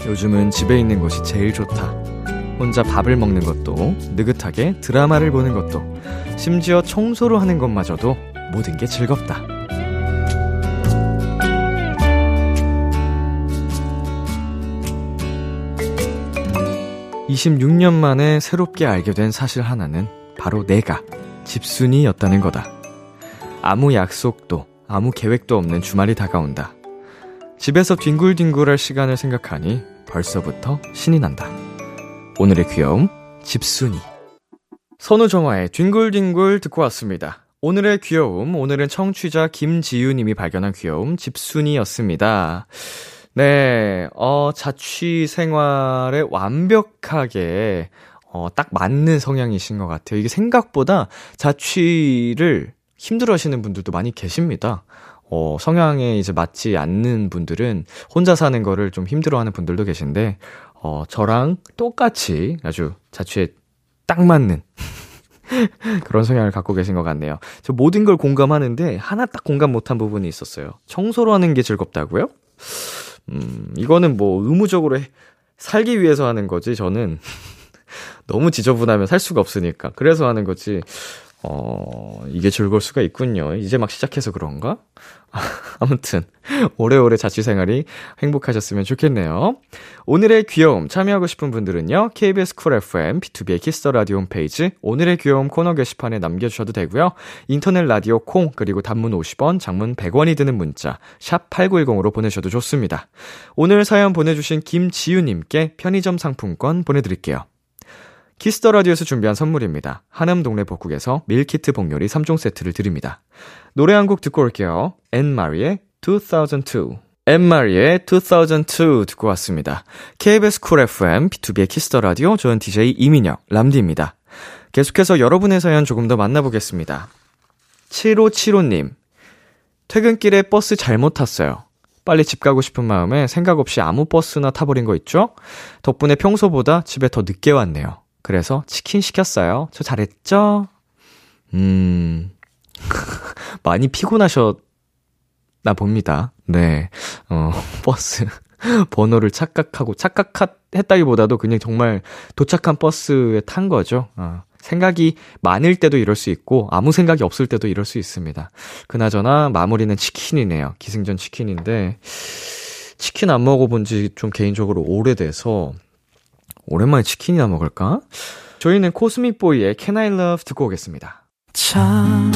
B: 요즘은 집에 있는 것이 제일 좋다. 혼자 밥을 먹는 것도 느긋하게 드라마를 보는 것도 심지어 청소를 하는 것마저도 모든 게 즐겁다. 26년 만에 새롭게 알게 된 사실 하나는 바로 내가 집순이였다는 거다. 아무 약속도, 아무 계획도 없는 주말이 다가온다. 집에서 뒹굴뒹굴할 시간을 생각하니 벌써부터 신이 난다. 오늘의 귀여움, 집순이. 선우정화의 뒹굴뒹굴 듣고 왔습니다. 오늘의 귀여움, 오늘은 청취자 김지유님이 발견한 귀여움, 집순이였습니다. 네, 어, 자취 생활에 완벽하게, 어, 딱 맞는 성향이신 것 같아요. 이게 생각보다 자취를 힘들어 하시는 분들도 많이 계십니다. 어, 성향에 이제 맞지 않는 분들은 혼자 사는 거를 좀 힘들어 하는 분들도 계신데, 어, 저랑 똑같이 아주 자취에 딱 맞는 그런 성향을 갖고 계신 것 같네요. 저 모든 걸 공감하는데 하나 딱 공감 못한 부분이 있었어요. 청소를 하는 게 즐겁다고요? 음, 이거는 뭐 의무적으로 해, 살기 위해서 하는 거지, 저는. 너무 지저분하면 살 수가 없으니까. 그래서 하는 거지. 어, 이게 즐거울 수가 있군요. 이제 막 시작해서 그런가? 아무튼, 오래오래 자취생활이 행복하셨으면 좋겠네요. 오늘의 귀여움 참여하고 싶은 분들은요, KBS 쿨 FM, BTOB의 키스 더 라디오 홈페이지, 오늘의 귀여움 코너 게시판에 남겨주셔도 되고요. 인터넷 라디오 콩, 그리고 단문 50원, 장문 100원이 드는 문자, 샵 8910으로 보내셔도 좋습니다. 오늘 사연 보내주신 김지유님께 편의점 상품권 보내드릴게요. 키스 더 라디오에서 준비한 선물입니다. 한음 동네 복국에서 밀키트 복요리 3종 세트를 드립니다. 노래 한 곡 듣고 올게요. 앤마리의 2002. 앤마리의 2002 듣고 왔습니다. KBS 쿨 FM, BTOB의 키스 더 라디오, 저는 DJ 이민혁, 람디입니다. 계속해서 여러분의 사연 조금 더 만나보겠습니다. 7575님. 퇴근길에 버스 잘못 탔어요. 빨리 집 가고 싶은 마음에 생각 없이 아무 버스나 타버린 거 있죠? 덕분에 평소보다 집에 더 늦게 왔네요. 그래서 치킨 시켰어요. 저 잘했죠? 음, 많이 피곤하셨나 봅니다. 네, 어, 버스. 번호를 착각하고, 착각했다기보다도 그냥 정말 도착한 버스에 탄 거죠. 어, 생각이 많을 때도 이럴 수 있고, 아무 생각이 없을 때도 이럴 수 있습니다. 그나저나 마무리는 치킨이네요. 기승전 치킨인데, 치킨 안 먹어본 지 좀 개인적으로 오래돼서, 오랜만에 치킨이나 먹을까? 저희는 코스믹보이의 Can I Love 듣고 오겠습니다.
A: 참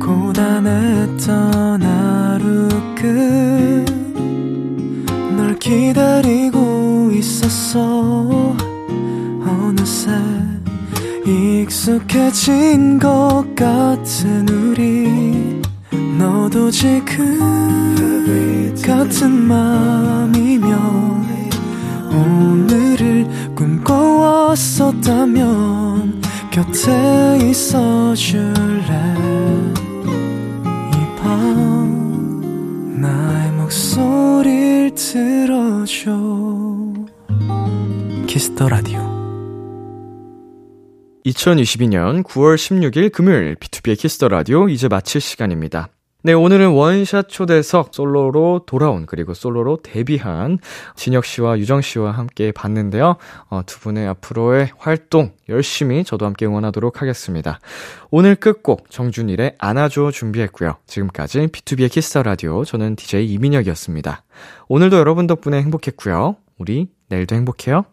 A: 고단했던 하루 끝널 기다리고 있었어 어느새 익숙해진 것 같은 우리 너도 지금 같은 맘이면 오늘을 꿈꿔왔었다면 곁에 있어 줄래? 이 밤 나의 목소리를 들어줘. Kiss the Radio.
B: 2022년 9월 16일 금요일 B2B의 키스터 라디오 이제 마칠 시간입니다. 네, 오늘은 원샷 초대석 솔로로 돌아온 그리고 솔로로 데뷔한 진혁 씨와 유정 씨와 함께 봤는데요. 어, 두 분의 앞으로의 활동 열심히 저도 함께 응원하도록 하겠습니다. 오늘 끝곡 정준일의 안아줘 준비했고요. 지금까지 B2B의 키스터 라디오 저는 DJ 이민혁이었습니다. 오늘도 여러분 덕분에 행복했고요. 우리 내일도 행복해요.